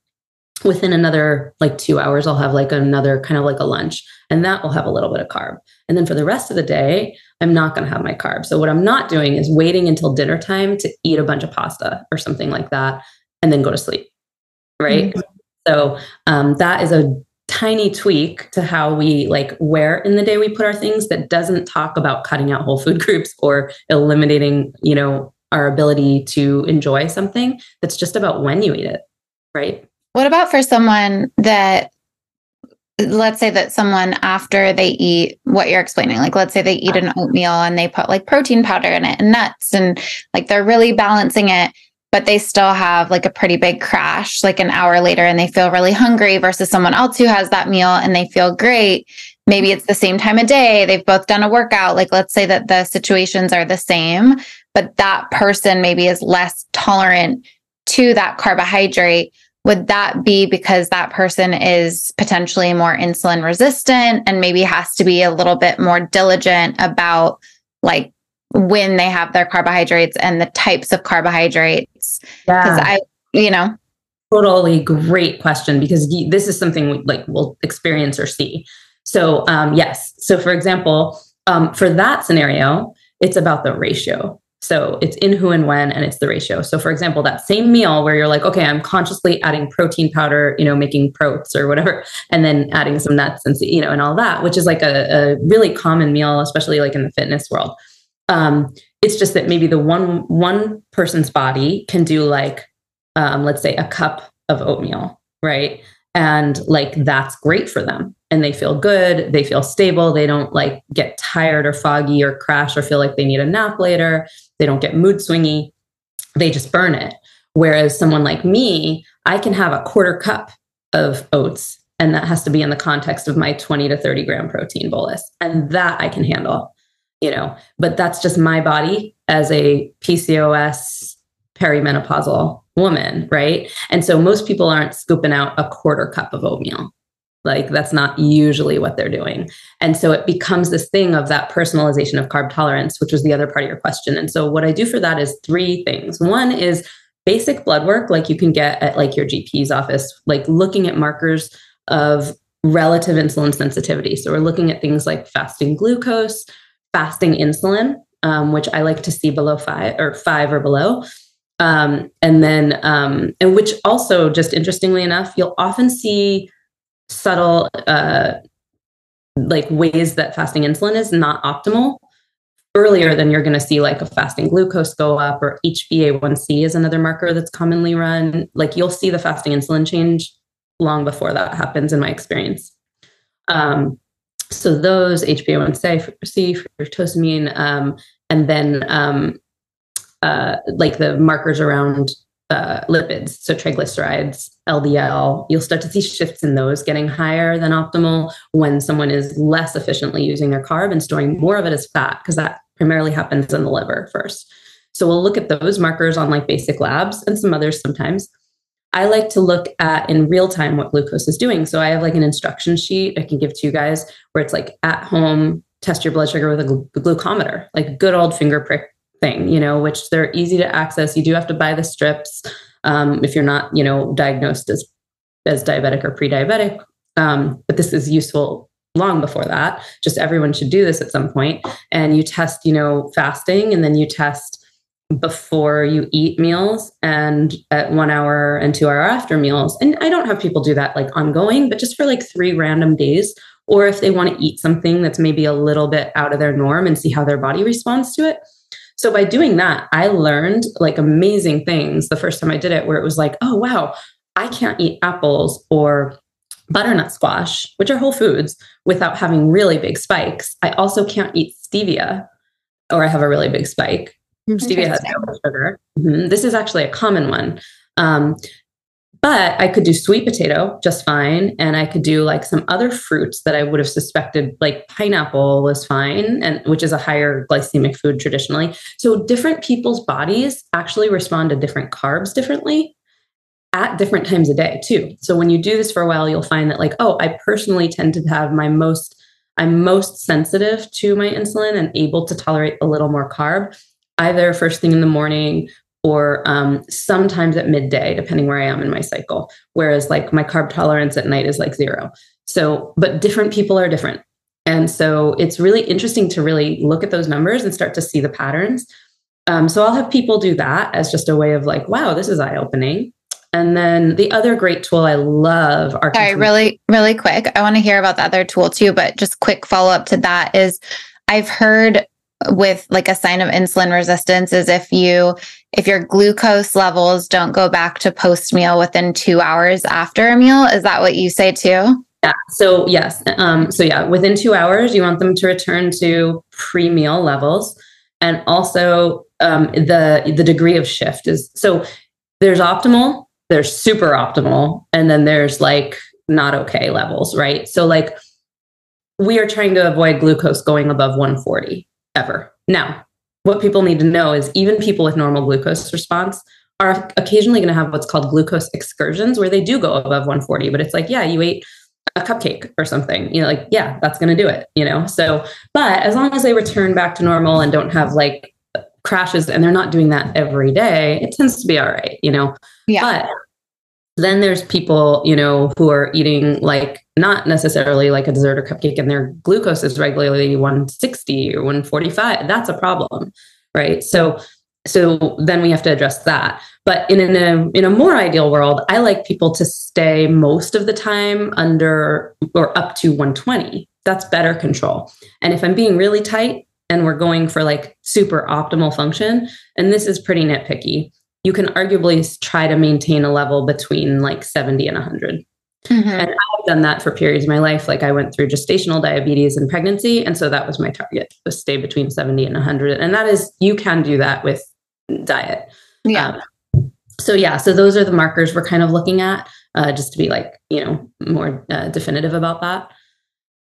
within another like two hours, I'll have like another kind of like a lunch, and that will have a little bit of carb. And then for the rest of the day, I'm not going to have my carb. So what I'm not doing is waiting until dinner time to eat a bunch of pasta or something like that, and then go to sleep. Right. Mm-hmm. So um, that is a tiny tweak to how we like where in the day we put our things that doesn't talk about cutting out whole food groups or eliminating you know our ability to enjoy something. That's just about when you eat it, right? What about for someone that let's say that someone after they eat what you're explaining like let's say they eat an oatmeal and they put like protein powder in it and nuts and like they're really balancing it but they still have like a pretty big crash like an hour later and they feel really hungry versus someone else who has that meal and they feel great. Maybe it's the same time of day they've both done a workout like let's say that the situations are the same but that person maybe is less tolerant to that carbohydrate. Would that be because that person is potentially more insulin resistant and maybe has to be a little bit more diligent about like when they have their carbohydrates and the types of carbohydrates because yeah. i you know totally great question because this is something we, like we'll experience or see so um, yes so for example um, for that scenario it's about the ratio so it's in who and when, and it's the ratio. So for example, that same meal where you're like, okay, I'm consciously adding protein powder, you know, making protes or whatever, and then adding some nuts and you know, and all that, which is like a, a really common meal, especially like in the fitness world. Um, it's just that maybe the one one person's body can do like, um, let's say, a cup of oatmeal, right? And like that's great for them and they feel good, they feel stable, they don't like get tired or foggy or crash or feel like they need a nap later they don't get mood swingy. They just burn it. Whereas someone like me, I can have a quarter cup of oats, and that has to be in the context of my 20 to 30 gram protein bolus. And that I can handle, you know, but that's just my body as a PCOS perimenopausal woman, right? And so most people aren't scooping out a quarter cup of oatmeal. Like that's not usually what they're doing. And so it becomes this thing of that personalization of carb tolerance, which was the other part of your question. And so what I do for that is three things. One is basic blood work, like you can get at like your GP's office, like looking at markers of relative insulin sensitivity. So we're looking at things like fasting glucose, fasting insulin, um, which I like to see below five or five or below. Um, and then, um, and which also, just interestingly enough, you'll often see subtle uh, like ways that fasting insulin is not optimal earlier, than you're going to see like a fasting glucose go up, or HbA1c is another marker that's commonly run. Like you'll see the fasting insulin change long before that happens, in my experience. Um, so those HbA1c, fructosamine, um, and then um, uh, like the markers around uh, lipids, so triglycerides, LDL, you'll start to see shifts in those getting higher than optimal when someone is less efficiently using their carb and storing more of it as fat, because that primarily happens in the liver first. So we'll look at those markers on like basic labs and some others sometimes. I like to look at in real time what glucose is doing. So I have like an instruction sheet I can give to you guys where it's like at home, test your blood sugar with a gl- glucometer, like good old finger prick thing, you know, which they're easy to access. You do have to buy the strips um, if you're not, you know, diagnosed as as diabetic or pre-diabetic. Um, but this is useful long before that. Just everyone should do this at some point. And you test, you know, fasting, and then you test before you eat meals and at one hour and two hour after meals. And I don't have people do that like ongoing, but just for like three random days. Or if they want to eat something that's maybe a little bit out of their norm and see how their body responds to it. So by doing that, I learned like amazing things the first time I did it, where it was like, oh, wow, I can't eat apples or butternut squash, which are whole foods, without having really big spikes. I also can't eat stevia or I have a really big spike. Stevia has no sugar. Mm-hmm. This is actually a common one. Um, but I could do sweet potato just fine. And I could do like some other fruits that I would have suspected, like pineapple was fine, and which is a higher glycemic food traditionally. So different people's bodies actually respond to different carbs differently at different times a day too. So when you do this for a while, you'll find that like, oh, I personally tend to have my most, I'm most sensitive to my insulin and able to tolerate a little more carb, either first thing in the morning or um, sometimes at midday, depending where I am in my cycle. Whereas, like, my carb tolerance at night is like zero. So, but different people are different. And so it's really interesting to really look at those numbers and start to see the patterns. Um, so I'll have people do that as just a way of like, wow, this is eye opening. And then the other great tool I love are. Sorry, really, really quick. I want to hear about the other tool too, but just quick follow up to that is I've heard with like a sign of insulin resistance is if you if your glucose levels don't go back to post meal within two hours after a meal is that what you say too? Yeah so yes um, so yeah within two hours you want them to return to pre-meal levels. And also um, the the degree of shift is so there's optimal there's super optimal and then there's like not okay levels right? So like we are trying to avoid glucose going above 140 ever. Now, what people need to know is even people with normal glucose response are occasionally going to have what's called glucose excursions where they do go above 140, but it's like, yeah, you ate a cupcake or something, you know, like, yeah, that's going to do it, you know? So, but as long as they return back to normal and don't have like crashes and they're not doing that every day, it tends to be all right, you know? Yeah. But then there's people, you know, who are eating like not necessarily like a dessert or cupcake and their glucose is regularly 160 or 145. That's a problem, right? So so then we have to address that. But in, in a in a more ideal world, I like people to stay most of the time under or up to 120. That's better control. And if I'm being really tight and we're going for like super optimal function, and this is pretty nitpicky, you can arguably try to maintain a level between like 70 and 100. Mm-hmm. And I've done that for periods of my life. Like I went through gestational diabetes and pregnancy. And so that was my target to stay between 70 and 100. And that is, you can do that with diet. Yeah. Um, so, yeah, so those are the markers we're kind of looking at uh, just to be like, you know, more uh, definitive about that.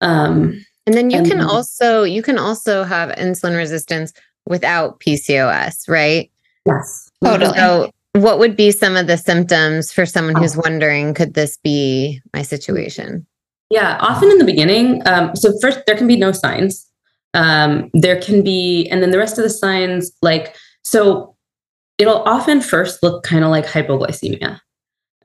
Um, and then you and can also, you can also have insulin resistance without PCOS, right? Yes. Totally. So, what would be some of the symptoms for someone who's oh. wondering, could this be my situation? Yeah, often in the beginning. Um, so, first, there can be no signs. Um, there can be, and then the rest of the signs, like, so it'll often first look kind of like hypoglycemia.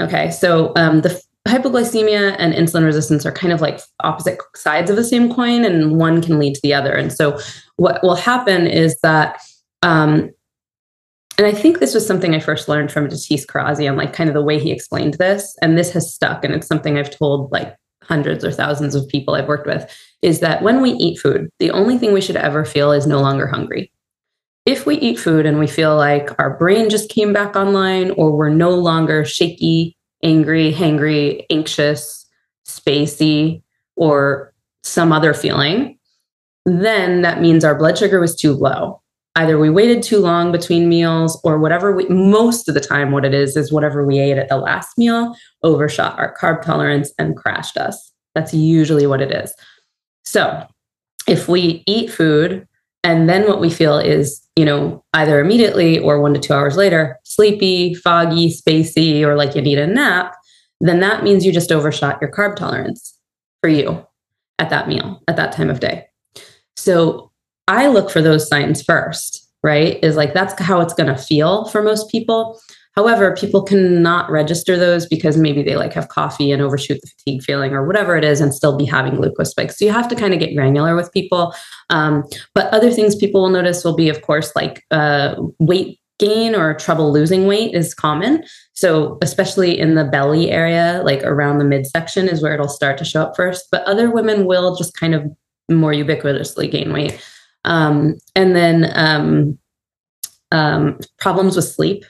Okay, so um, the hypoglycemia and insulin resistance are kind of like opposite sides of the same coin, and one can lead to the other. And so, what will happen is that um, and I think this was something I first learned from Datis Kharrazian, like kind of the way he explained this. And this has stuck. And it's something I've told like hundreds or thousands of people I've worked with is that when we eat food, the only thing we should ever feel is no longer hungry. If we eat food and we feel like our brain just came back online or we're no longer shaky, angry, hangry, anxious, spacey, or some other feeling, then that means our blood sugar was too low. Either we waited too long between meals or whatever we, most of the time, what it is, is whatever we ate at the last meal overshot our carb tolerance and crashed us. That's usually what it is. So if we eat food and then what we feel is, you know, either immediately or one to two hours later, sleepy, foggy, spacey, or like you need a nap, then that means you just overshot your carb tolerance for you at that meal, at that time of day. So I look for those signs first, right? Is like that's how it's going to feel for most people. However, people cannot register those because maybe they like have coffee and overshoot the fatigue feeling or whatever it is and still be having glucose spikes. So you have to kind of get granular with people. Um, but other things people will notice will be, of course, like uh, weight gain or trouble losing weight is common. So, especially in the belly area, like around the midsection, is where it'll start to show up first. But other women will just kind of more ubiquitously gain weight. Um, and then um, um, problems with sleep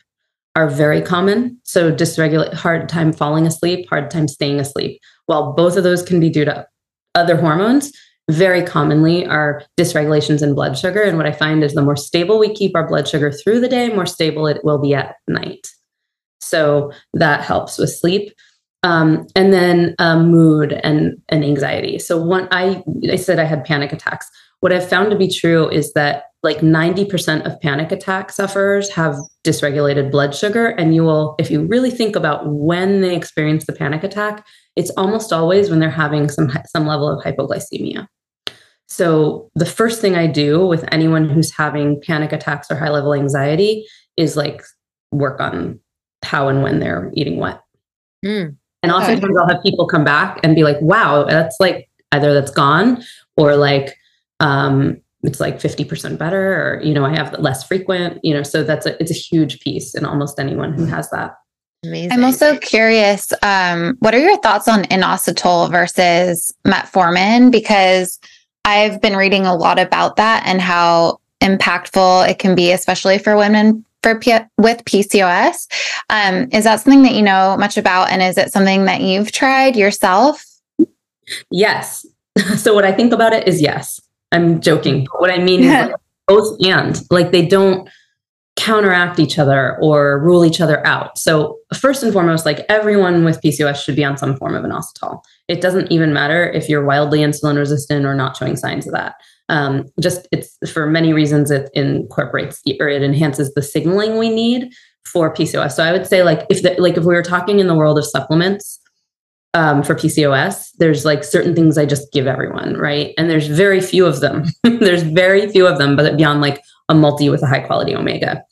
are very common. So dysregulate, hard time falling asleep, hard time staying asleep. While both of those can be due to other hormones, very commonly are dysregulations in blood sugar. And what I find is the more stable we keep our blood sugar through the day, more stable it will be at night. So that helps with sleep. Um, and then um, mood and, and anxiety. So one, I, I said I had panic attacks. What I've found to be true is that like 90% of panic attack sufferers have dysregulated blood sugar. And you will, if you really think about when they experience the panic attack, it's almost always when they're having some, some level of hypoglycemia. So the first thing I do with anyone who's having panic attacks or high level anxiety is like work on how and when they're eating what. Mm. And oftentimes okay. I'll have people come back and be like, wow, that's like either that's gone or like um, it's like 50% better or you know i have less frequent you know so that's a it's a huge piece in almost anyone who has that. Amazing. i'm also curious um, what are your thoughts on inositol versus metformin? Because i've been reading a lot about that and how impactful it can be especially for women for P- with pcos um, is that something that you know much about and is it something that you've tried yourself? Yes. So what i think about it is yes I'm joking. But what I mean is like both and like they don't counteract each other or rule each other out. So first and foremost, like everyone with PCOS should be on some form of an inositol. It doesn't even matter if you're wildly insulin resistant or not showing signs of that. Um, just it's for many reasons it incorporates or it enhances the signaling we need for PCOS. So I would say like if the, like if we were talking in the world of supplements, um, for PCOS, there's like certain things I just give everyone, right? And there's very few of them. there's very few of them, but beyond like a multi with a high quality omega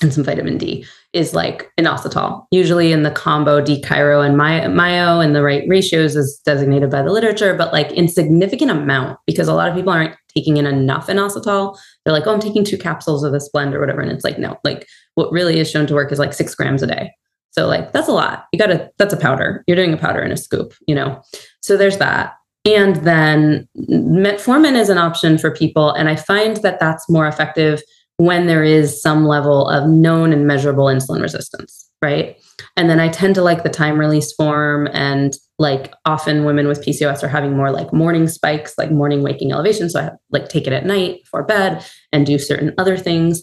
and some vitamin D is like inositol, usually in the combo D-chiro and my, myo and the right ratios is designated by the literature, but like in significant amount because a lot of people aren't taking in enough inositol. They're like, oh, I'm taking two capsules of this blend or whatever. And it's like, no, like what really is shown to work is like six grams a day. So like that's a lot. You got to that's a powder. You're doing a powder in a scoop, you know. So there's that. And then metformin is an option for people and I find that that's more effective when there is some level of known and measurable insulin resistance, right? And then I tend to like the time release form and like often women with PCOS are having more like morning spikes, like morning waking elevation. So I have, like take it at night for bed and do certain other things.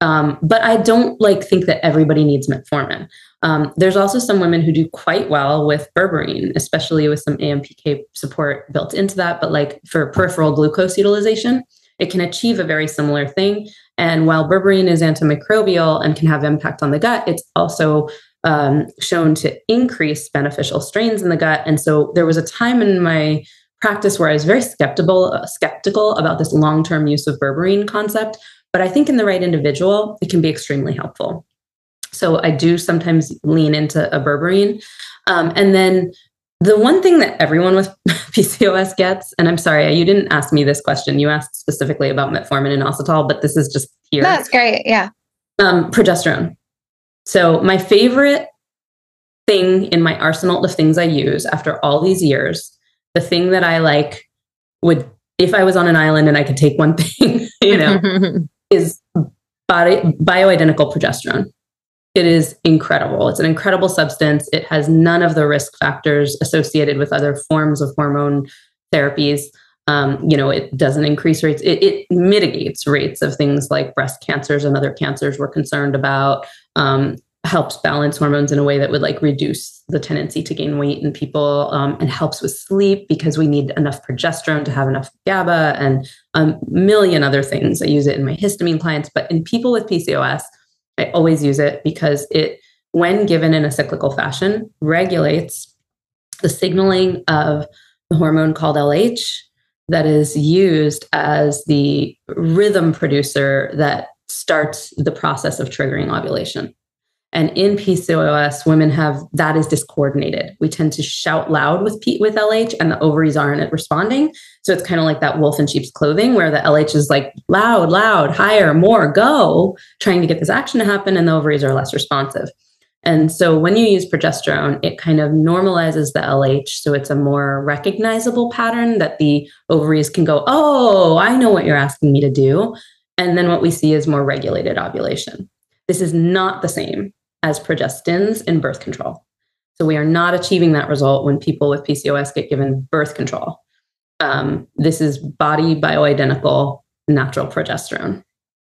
Um, but I don't like think that everybody needs metformin. Um, there's also some women who do quite well with berberine, especially with some AMPK support built into that. But like for peripheral glucose utilization, it can achieve a very similar thing. And while berberine is antimicrobial and can have impact on the gut, it's also um, shown to increase beneficial strains in the gut. And so there was a time in my practice where I was very skeptical uh, skeptical about this long term use of berberine concept. But I think in the right individual, it can be extremely helpful. So I do sometimes lean into a berberine. Um, and then the one thing that everyone with PCOS gets, and I'm sorry, you didn't ask me this question. You asked specifically about metformin and inositol, but this is just here. That's great. Yeah. Um, progesterone. So my favorite thing in my arsenal of things I use after all these years the thing that I like would, if I was on an island and I could take one thing, you know, is body, bioidentical progesterone. It is incredible. It's an incredible substance. It has none of the risk factors associated with other forms of hormone therapies. Um, you know, it doesn't increase rates. It, it, mitigates rates of things like breast cancers and other cancers we're concerned about. Um, helps balance hormones in a way that would like reduce the tendency to gain weight in people um, and helps with sleep because we need enough progesterone to have enough GABA and a million other things. I use it in my histamine clients, but in people with PCOS, I always use it because it, when given in a cyclical fashion, regulates the signaling of the hormone called LH that is used as the rhythm producer that starts the process of triggering ovulation. And in PCOS, women have that is discoordinated. We tend to shout loud with with LH, and the ovaries aren't responding. So it's kind of like that wolf in sheep's clothing, where the LH is like loud, loud, higher, more, go, trying to get this action to happen, and the ovaries are less responsive. And so when you use progesterone, it kind of normalizes the LH. So it's a more recognizable pattern that the ovaries can go, oh, I know what you're asking me to do. And then what we see is more regulated ovulation. This is not the same as progestins in birth control. So we are not achieving that result when people with PCOS get given birth control. Um, this is body bioidentical natural progesterone.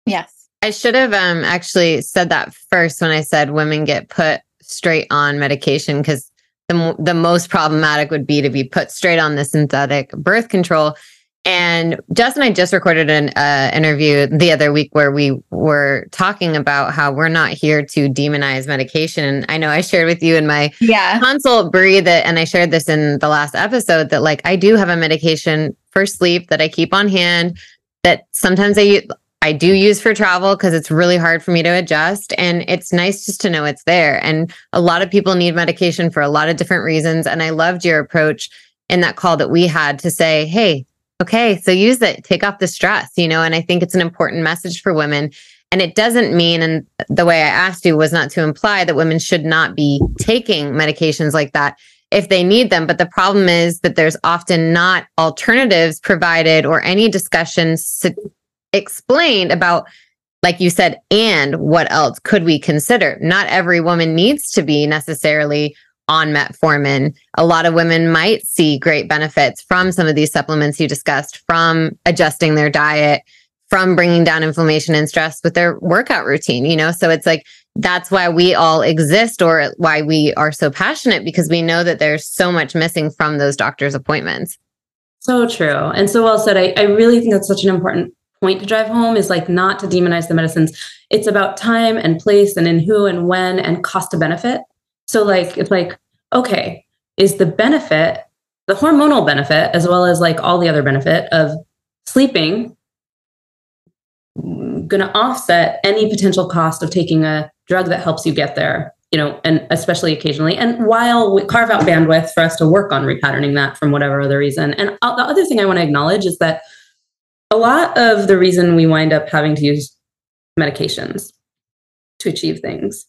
Yes. I should have um, actually said that first when I said women get put straight on medication because the, the most problematic would be to be put straight on the synthetic birth control. And Jess and I just recorded an uh, interview the other week where we were talking about how we're not here to demonize medication. And I know I shared with you in my yeah. consult breathe it, and I shared this in the last episode that like I do have a medication for sleep that I keep on hand that sometimes I I do use for travel because it's really hard for me to adjust. And it's nice just to know it's there. And a lot of people need medication for a lot of different reasons. And I loved your approach in that call that we had to say, hey, okay, so use it, uh, take off the stress, you know, and I think it's an important message for women. And it doesn't mean, and the way I asked you was not to imply that women should not be taking medications like that if they need them. But the problem is that there's often not alternatives provided or any discussions explained about, like you said, and what else could we consider? Not every woman needs to be necessarily on metformin. A lot of women might see great benefits from some of these supplements you discussed, from adjusting their diet, from bringing down inflammation and stress with their workout routine, you know? So it's like, that's why we all exist or why we are so passionate because we know that there's so much missing from those doctor's appointments. So true. And so well said. I, I really think that's such an important point to drive home is like not to demonize the medicines. It's about time and place and in who and when and cost to benefit. So like it's like, okay, is the benefit, the hormonal benefit, as well as like all the other benefit of sleeping going to offset any potential cost of taking a drug that helps you get there you know and especially occasionally and while we carve out bandwidth for us to work on repatterning that from whatever other reason. And uh, the other thing i want to acknowledge is that a lot of the reason we wind up having to use medications to achieve things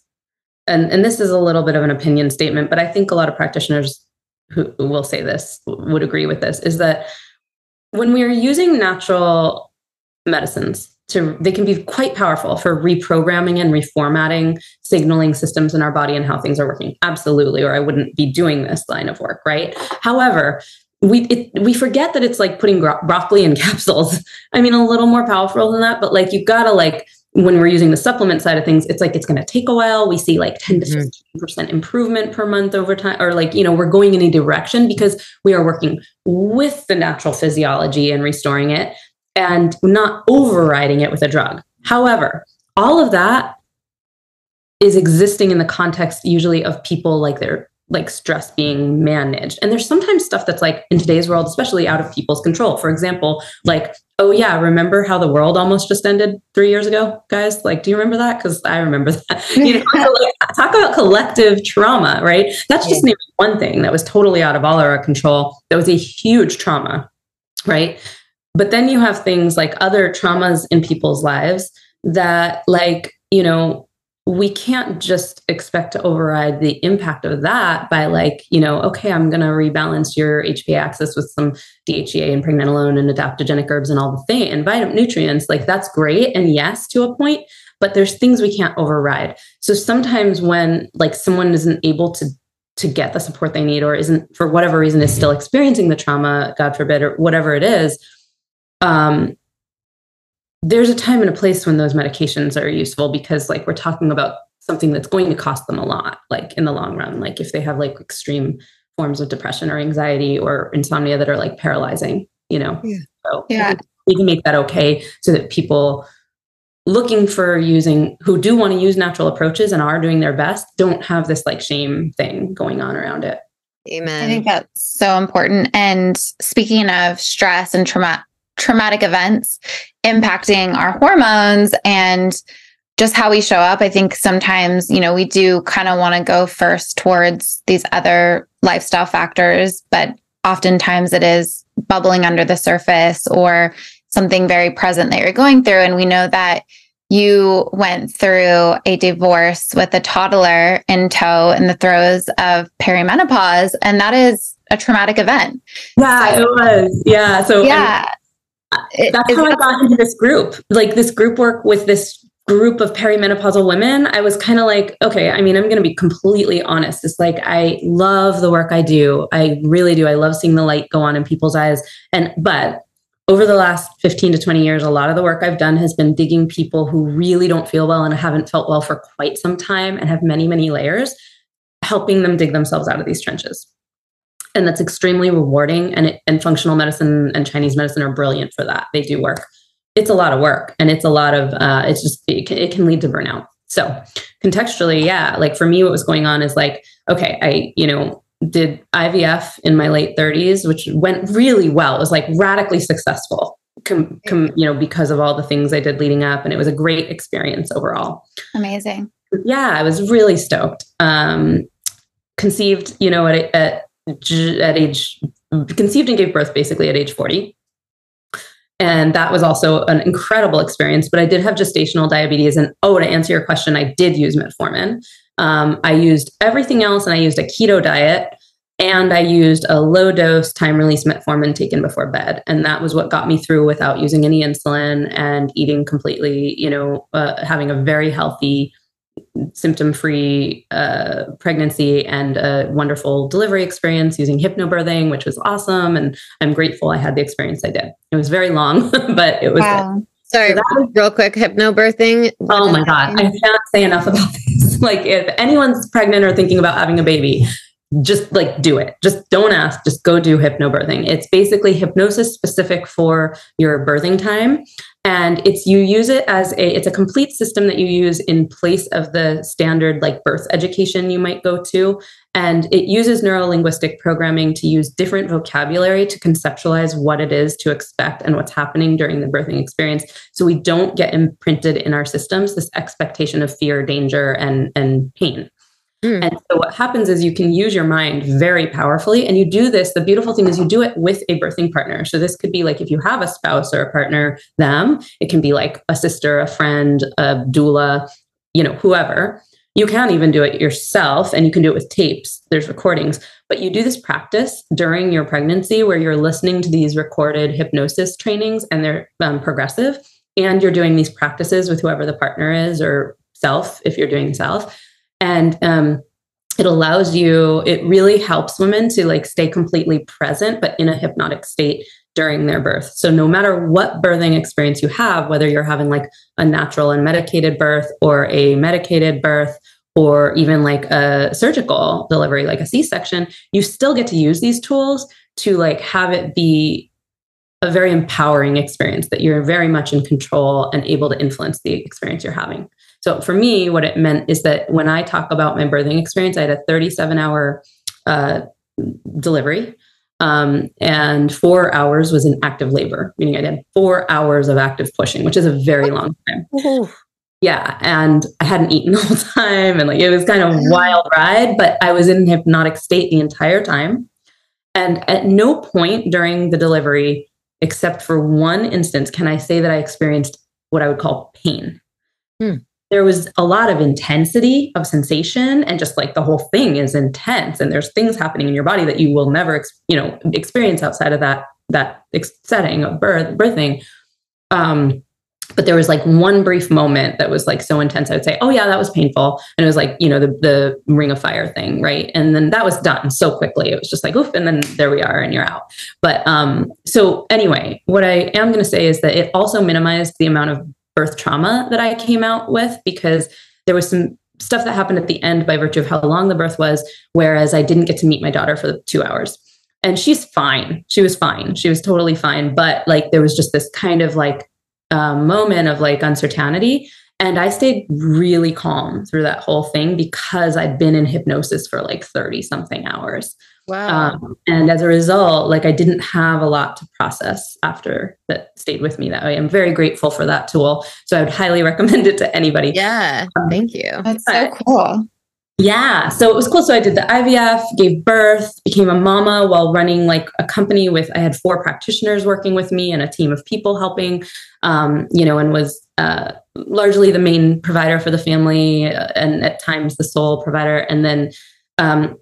and, and this is a little bit of an opinion statement, but I think a lot of practitioners who will say this would agree with this is that when we are using natural medicines to they can be quite powerful for reprogramming and reformatting signaling systems in our body and how things are working. Absolutely or i wouldn't be doing this line of work right? However we it, we forget that it's like putting broccoli in capsules. I mean a little more powerful than that but like you've got to like when we're using the supplement side of things, it's like it's going to take a while. We see like 10 to 15% mm-hmm. improvement per month over time, or like, you know, we're going in a direction because we are working with the natural physiology and restoring it and not overriding it with a drug. However, all of that is existing in the context usually of people like their like stress being managed. And there's sometimes stuff that's like in today's world, especially out of people's control. For example, like, oh yeah, remember how the world almost just ended three years ago, guys? Like, do you remember that? Because I remember that. You know, like, talk about collective trauma, right? That's just yeah. one thing that was totally out of all our control. That was a huge trauma, right? But then you have things like other traumas in people's lives that, like, you know, we can't just expect to override the impact of that by like, you know, okay, I'm going to rebalance your HPA axis with some DHEA and pregnenolone and adaptogenic herbs and all the thing and vitamin nutrients. Like that's great. And yes, to a point, but there's things we can't override. So sometimes when like someone isn't able to to get the support they need or isn't for whatever reason is still experiencing the trauma, God forbid, or whatever it is, um, there's a time and a place when those medications are useful because like we're talking about something that's going to cost them a lot like in the long run like if they have like extreme forms of depression or anxiety or insomnia that are like paralyzing you know? Yeah. so yeah. we can make that okay so that people looking for using who do want to use natural approaches and are doing their best don't have this like shame thing going on around it. Amen. I think that's so important. And speaking of stress and trauma traumatic events impacting our hormones and just how we show up. I think sometimes, you know, we do kind of want to go first towards these other lifestyle factors, but oftentimes it is bubbling under the surface or something very present that you're going through. And we know that you went through a divorce with a toddler in tow in the throes of perimenopause, and that is a traumatic event. Yeah, so, it was. Yeah. So, um, yeah. It, that's how I got into this group, like this group work with this group of perimenopausal women. I was kind of like, okay, I mean, I'm going to be completely honest. It's like, I love the work I do. I really do. I love seeing the light go on in people's eyes. And, but over the last 15 to 20 years, a lot of the work I've done has been digging people who really don't feel well and haven't felt well for quite some time and have many, many layers, helping them dig themselves out of these trenches and that's extremely rewarding and it, and functional medicine and chinese medicine are brilliant for that. They do work. It's a lot of work and it's a lot of uh, it's just it can, it can lead to burnout. So contextually yeah like for me what was going on is like okay i you know did ivf in my late 30s which went really well. It was like radically successful com, com, you know because of all the things i did leading up and it was a great experience overall. Amazing. Yeah i was really stoked. Um conceived you know at, at at age conceived and gave birth basically at age 40 and that was also an incredible experience but i did have gestational diabetes. And oh to answer your question i did use metformin. Um, i used everything else and i used a keto diet and i used a low dose time release metformin taken before bed. And that was what got me through without using any insulin and eating completely you know uh, having a very healthy symptom free uh, pregnancy and a wonderful delivery experience using hypnobirthing, which was awesome. And I'm grateful I had the experience I did. It was very long, but it was. Wow. Sorry, so was, real quick, hypnobirthing. Oh my God. I cannot say enough about this. like, if anyone's pregnant or thinking about having a baby, just like do it. Just don't ask, just go do hypnobirthing. It's basically hypnosis specific for your birthing time and it's you use it as a it's a complete system that you use in place of the standard like birth education you might go to and it uses neurolinguistic programming to use different vocabulary to conceptualize what it is to expect and what's happening during the birthing experience so we don't get imprinted in our systems this expectation of fear danger and and pain Mm. And so what happens is you can use your mind very powerfully. And you do this. The beautiful thing is you do it with a birthing partner. So this could be like if you have a spouse or a partner, them, it can be like a sister, a friend, a doula, you know, whoever. You can even do it yourself and you can do it with tapes. There's recordings, but you do this practice during your pregnancy where you're listening to these recorded hypnosis trainings and they're um, progressive. And you're doing these practices with whoever the partner is or self, if you're doing self and um, it allows you it really helps women to like stay completely present but in a hypnotic state during their birth. So no matter what birthing experience you have whether you're having like a natural and medicated birth or a medicated birth or even like a surgical delivery like a c-section you still get to use these tools to like have it be a very empowering experience that you're very much in control and able to influence the experience you're having so for me, what it meant is that when I talk about my birthing experience, I had a 37 hour uh, delivery. Um, and four hours was in active labor, meaning I did four hours of active pushing, which is a very long time. Yeah. And I hadn't eaten the whole time. And like it was kind of a wild ride, but I was in hypnotic state the entire time. And at no point during the delivery, except for one instance, can I say that I experienced what I would call pain. Hmm. There was a lot of intensity of sensation and just like the whole thing is intense and there's things happening in your body that you will never you know experience outside of that that setting of birth birthing. Um but there was like one brief moment that was like so intense i would say oh yeah that was painful. And it was like you know the the ring of fire thing right? And then that was done so quickly. It was just like oof and then there we are and you're out. But um so anyway what i am going to say is that it also minimized the amount of birth trauma that i came out with because there was some stuff that happened at the end by virtue of how long the birth was whereas i didn't get to meet my daughter for two hours and she's fine she was fine she was totally fine but like there was just this kind of like um, moment of like uncertainty. And I stayed really calm through that whole thing because I'd been in hypnosis for like 30 something hours. Wow. Um, and as a result, like I didn't have a lot to process after that stayed with me that way. I'm very grateful for that tool. So I would highly recommend it to anybody. Yeah. Um, thank you. That's so cool. Yeah. So it was cool. So I did the IVF, gave birth, became a mama while running like a company with, I had four practitioners working with me and a team of people helping, um, you know, and was uh, largely the main provider for the family uh, and at times the sole provider. And then, um,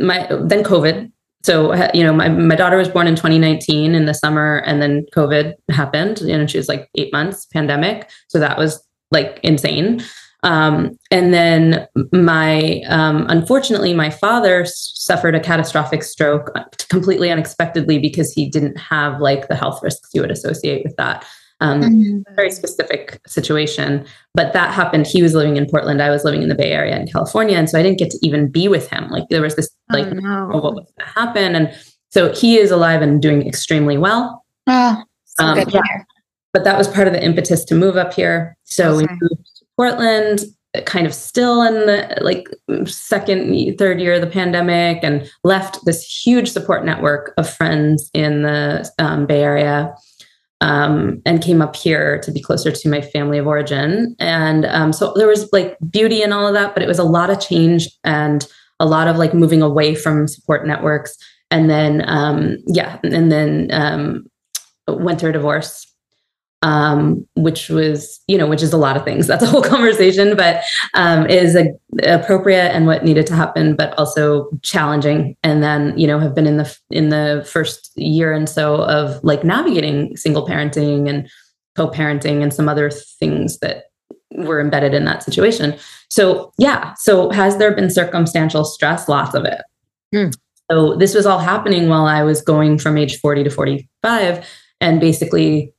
my, then COVID. So, you know, my, my daughter was born in 2019 in the summer and then COVID happened, know, she was like eight months pandemic. So that was like insane. Um, and then my, um, unfortunately, my father suffered a catastrophic stroke uh, completely unexpectedly because he didn't have like the health risks you would associate with that. Um, mm-hmm. Very specific situation, but that happened. He was living in Portland. I was living in the Bay Area in California, and so I didn't get to even be with him. Like there was this oh, like, oh, no. oh, what was going to happen? And so he is alive and doing extremely well. Oh, so um, yeah. But that was part of the impetus to move up here. So okay. we moved to Portland, kind of still in the like second, third year of the pandemic, and left this huge support network of friends in the um, Bay Area. Um, and came up here to be closer to my family of origin. And um, so there was like beauty in all of that, but it was a lot of change and a lot of like moving away from support networks. And then, um, yeah, and then um, went through a divorce um, which was, you know, which is a lot of things. That's a whole conversation, but um, is a, appropriate and what needed to happen, but also challenging. And then, you know, have been in the in the first year and so of like navigating single parenting and co-parenting and some other things that were embedded in that situation. So yeah, so has there been circumstantial stress? Lots of it. Hmm. So this was all happening while I was going from age 40 to 45 and basically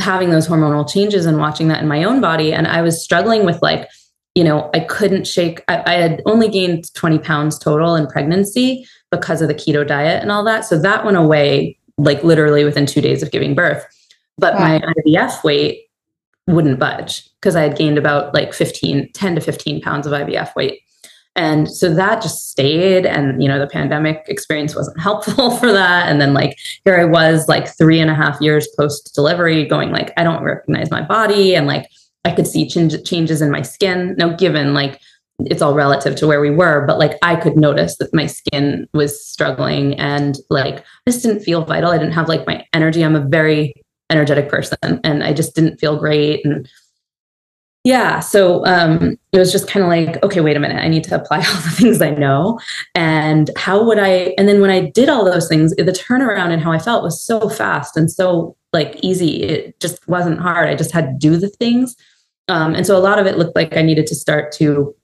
having those hormonal changes and watching that in my own body. And I was struggling with like, you know, I couldn't shake, I, I, had only gained 20 pounds total in pregnancy because of the keto diet and all that. So that went away like literally within two days of giving birth. But wow. my IVF weight wouldn't budge because I had gained about like 15, 10 to 15 pounds of IVF weight. And so that just stayed. And, you know, the pandemic experience wasn't helpful for that. And then, like, here I was, like, three and a half years post delivery, going, like, I don't recognize my body. And, like, I could see change- changes in my skin. Now, given, like, it's all relative to where we were, but like I could notice that my skin was struggling and like I just didn't feel vital. I didn't have like my energy. I'm a very energetic person and I just didn't feel great. And yeah so um, it was just kind of like okay wait a minute i need to apply all the things i know. And how would i and then when i did all those things the turnaround and how i felt was so fast and so like easy. It just wasn't hard. I just had to do the things. Um, and so a lot of it looked like i needed to start to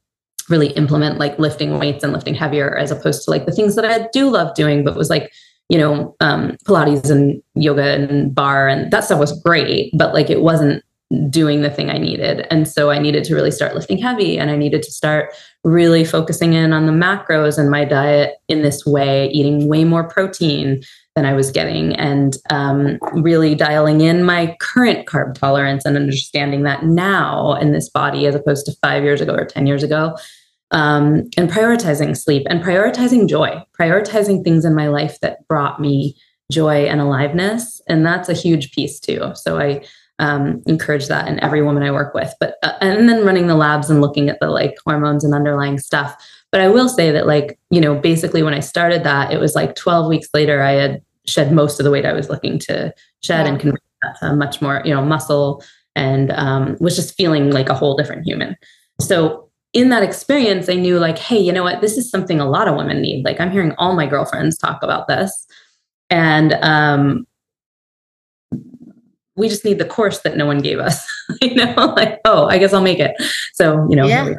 really implement like lifting weights and lifting heavier as opposed to like the things that i do love doing but was like you know um, pilates and yoga and barre and that stuff was great but like it wasn't doing the thing I needed. And so I needed to really start lifting heavy and I needed to start really focusing in on the macros and my diet in this way, eating way more protein than I was getting, and um, really dialing in my current carb tolerance and understanding that now in this body as opposed to five years ago or 10 years ago. Um, and prioritizing sleep and prioritizing joy, prioritizing things in my life that brought me joy and aliveness. And that's a huge piece too. So I um, encourage that in every woman I work with. But uh, and then running the labs and looking at the like hormones and underlying stuff. But I will say that like you know basically when I started that, it was like 12 weeks later I had shed most of the weight I was looking to shed yeah. and convert that to much more you know muscle and um, was just feeling like a whole different human. So in that experience, I knew like, hey, you know what? This is something a lot of women need. Like I'm hearing all my girlfriends talk about this. And um, we just need the course that no one gave us. you know, like, oh, I guess I'll make it. So, you know, yeah.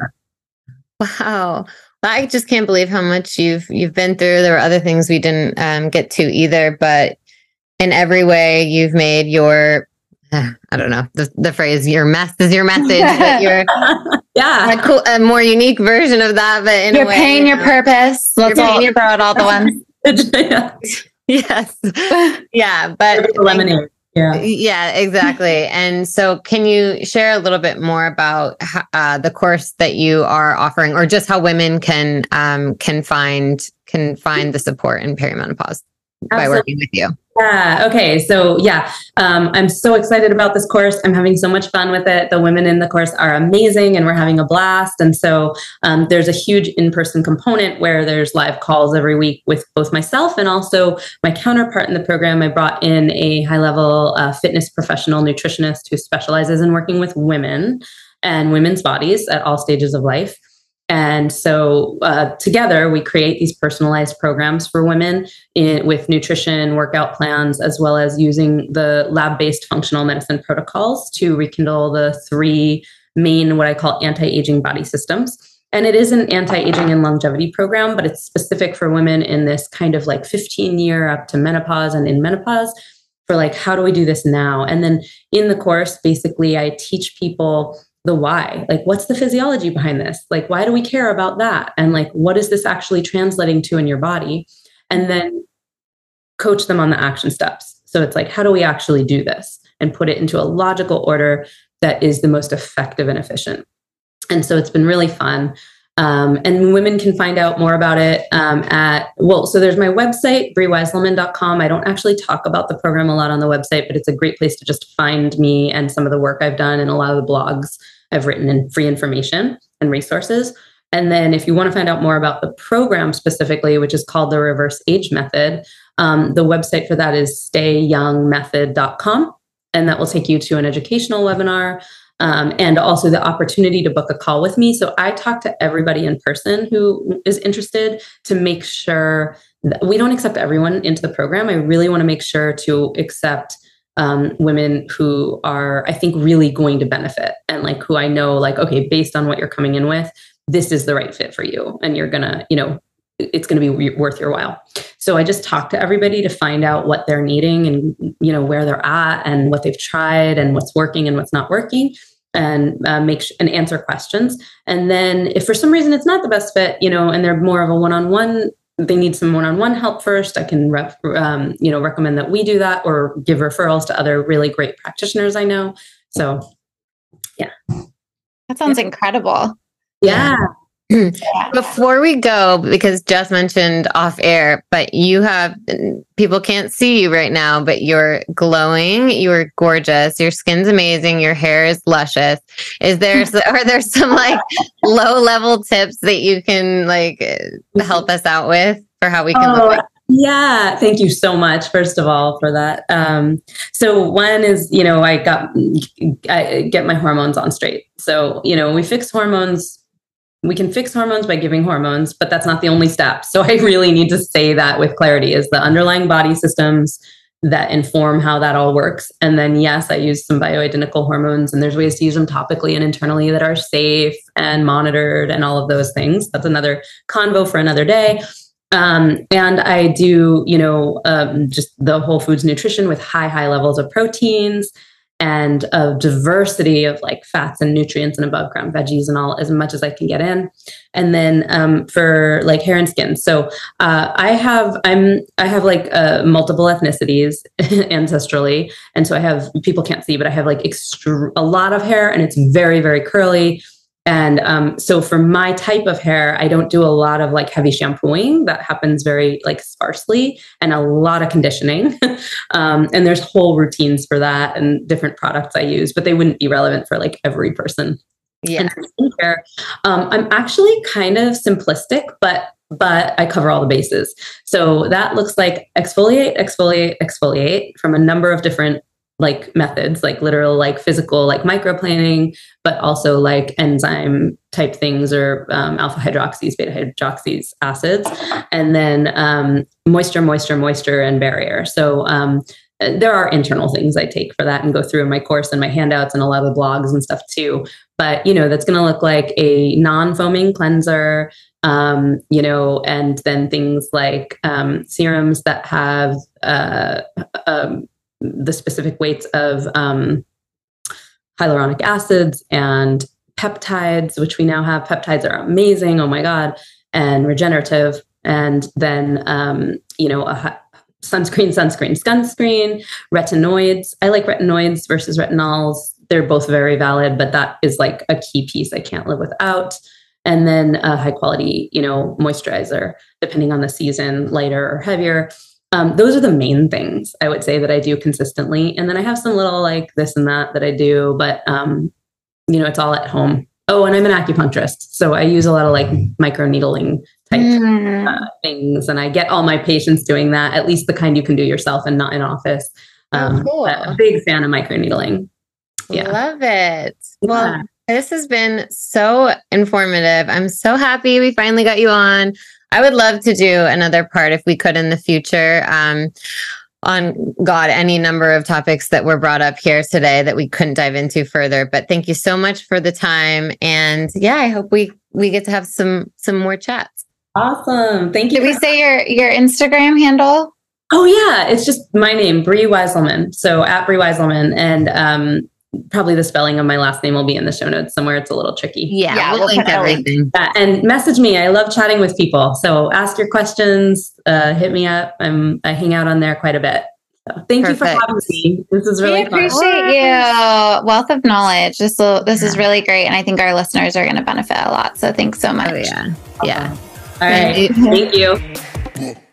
Wow. I just can't believe how much you've you've been through. There were other things we didn't um, get to either, but in every way, you've made your I don't know the, the phrase "your mess is your message," but you're yeah a, cool, a more unique version of that. But in you're a way, paying you know, your purpose. Let's you're all your throw out all the ones. yeah. Yes, yeah, but lemonade. Yeah. Yeah, exactly. and so, can you share a little bit more about uh, the course that you are offering, or just how women can um, can find can find the support in perimenopause Absolutely. by working with you? Yeah. Okay. So yeah, um, I'm so excited about this course. I'm having so much fun with it. The women in the course are amazing, and we're having a blast. And so um, there's a huge in-person component where there's live calls every week with both myself and also my counterpart in the program. I brought in a high-level uh, fitness professional nutritionist who specializes in working with women and women's bodies at all stages of life. And so uh, together we create these personalized programs for women in, with nutrition, workout plans, as well as using the lab based functional medicine protocols to rekindle the three main, what I call anti aging body systems. And it is an anti aging and longevity program, but it's specific for women in this kind of like 15 year up to menopause and in menopause for like, how do we do this now? And then in the course, basically, I teach people the why? Like what's the physiology behind this? Like why do we care about that? And like what is this actually translating to in your body? And then coach them on the action steps. So it's like how do we actually do this? And put it into a logical order that is the most effective and efficient. And so it's been really fun. Um, and women can find out more about it um, at, well, so there's my website, briewieselman.com. I don't actually talk about the program a lot on the website, but it's a great place to just find me and some of the work I've done and a lot of the blogs I've written in free information and resources. And then if you want to find out more about the program specifically, which is called the reverse age method, um, the website for that is stayyoungmethod.com. And that will take you to an educational webinar um, and also the opportunity to book a call with me. So I talk to everybody in person who is interested to make sure that we don't accept everyone into the program. I really want to make sure to accept um, women who are, I think, really going to benefit and like who I know, like, okay, based on what you're coming in with, this is the right fit for you. And you're going to, you know, it's going to be re- worth your while. So I just talk to everybody to find out what they're needing and you know where they're at and what they've tried and what's working and what's not working and uh, make sh- and answer questions. And then if for some reason it's not the best fit, you know, and they're more of a one-on-one, they need some one-on-one help first. I can, ref- um, you know, recommend that we do that or give referrals to other really great practitioners I know. So, yeah, that sounds yeah. incredible. Yeah. Before we go, because Jess mentioned off air, but you have people can't see you right now, but you're glowing, you're gorgeous, your skin's amazing, your hair is luscious. Is there are there some like low level tips that you can like help us out with for how we can oh, look like yeah, thank you so much, first of all, for that. Um, so one is, you know, I got I get my hormones on straight. So, you know, we fix hormones we can fix hormones by giving hormones, but that's not the only step. So I really need to say that with clarity is the underlying body systems that inform how that all works. And then yes, I use some bioidentical hormones and there's ways to use them topically and internally that are safe and monitored and all of those things. That's another convo for another day. Um, and I do, you know, um, just the whole foods nutrition with high, high levels of proteins and a diversity of like fats and nutrients and above ground veggies and all as much as I can get in. And then um, for like hair and skin. So uh, I have I'm I have like uh, multiple ethnicities ancestrally, and so I have people can't see, but I have like extra a lot of hair, and it's very very curly. And um, so for my type of hair, I don't do a lot of like heavy shampooing. That happens very like sparsely and a lot of conditioning. um, and there's whole routines for that and different products I use, but they wouldn't be relevant for like every person. Yeah. skincare, um, I'm actually kind of simplistic, but but I cover all the bases. So that looks like exfoliate, exfoliate, exfoliate from a number of different like methods, like literal, like physical, like microplaning, but also like enzyme type things or um, alpha hydroxys, beta hydroxys acids, and then um, moisture, moisture, moisture, and barrier. So um, there are internal things I take for that and go through in my course and my handouts and a lot of the blogs and stuff too. But you know, that's going to look like a non-foaming cleanser, um, you know, and then things like um, serums that have uh, um, the specific weights of um, hyaluronic acids and peptides, which we now have. Peptides are amazing. Oh my God. And regenerative. And then, um, you know, a sunscreen, sunscreen, sunscreen, retinoids. I like retinoids versus retinols. They're both very valid, but that is like a key piece I can't live without. And then a high quality, you know, moisturizer, depending on the season, lighter or heavier. Um, those are the main things I would say that I do consistently. And then I have some little like this and that that I do, but um, you know, it's all at home. Oh, and I'm an acupuncturist, so I use a lot of like micro needling type mm. uh, things, and I get all my patients doing that. At least the kind you can do yourself and not in office. Oh, um, oh, cool. A big fan of micro needling. Yeah, love it. Well. Yeah. This has been so informative. I'm so happy we finally got you on. I would love to do another part if we could in the future. Um, on God, any number of topics that were brought up here today that we couldn't dive into further. But thank you so much for the time. And yeah, I hope we we get to have some some more chats. Awesome. Thank you. Did we say your your Instagram handle? Oh yeah, it's just my name, Brie Wieselman. So at Brie Wieselman. And um probably the spelling of my last name will be in the show notes somewhere. It's a little tricky. Yeah, yeah we'll, link everything. Yeah, and message me. I love chatting with people. So ask your questions. Uh, hit me up. I'm I hang out on there quite a bit. So thank Perfect. you for having me. This is really we appreciate you. Wealth of knowledge. This will this yeah. is really great, and I think our listeners are going to benefit a lot. So thanks so much. Oh yeah, yeah. All right. Thank you.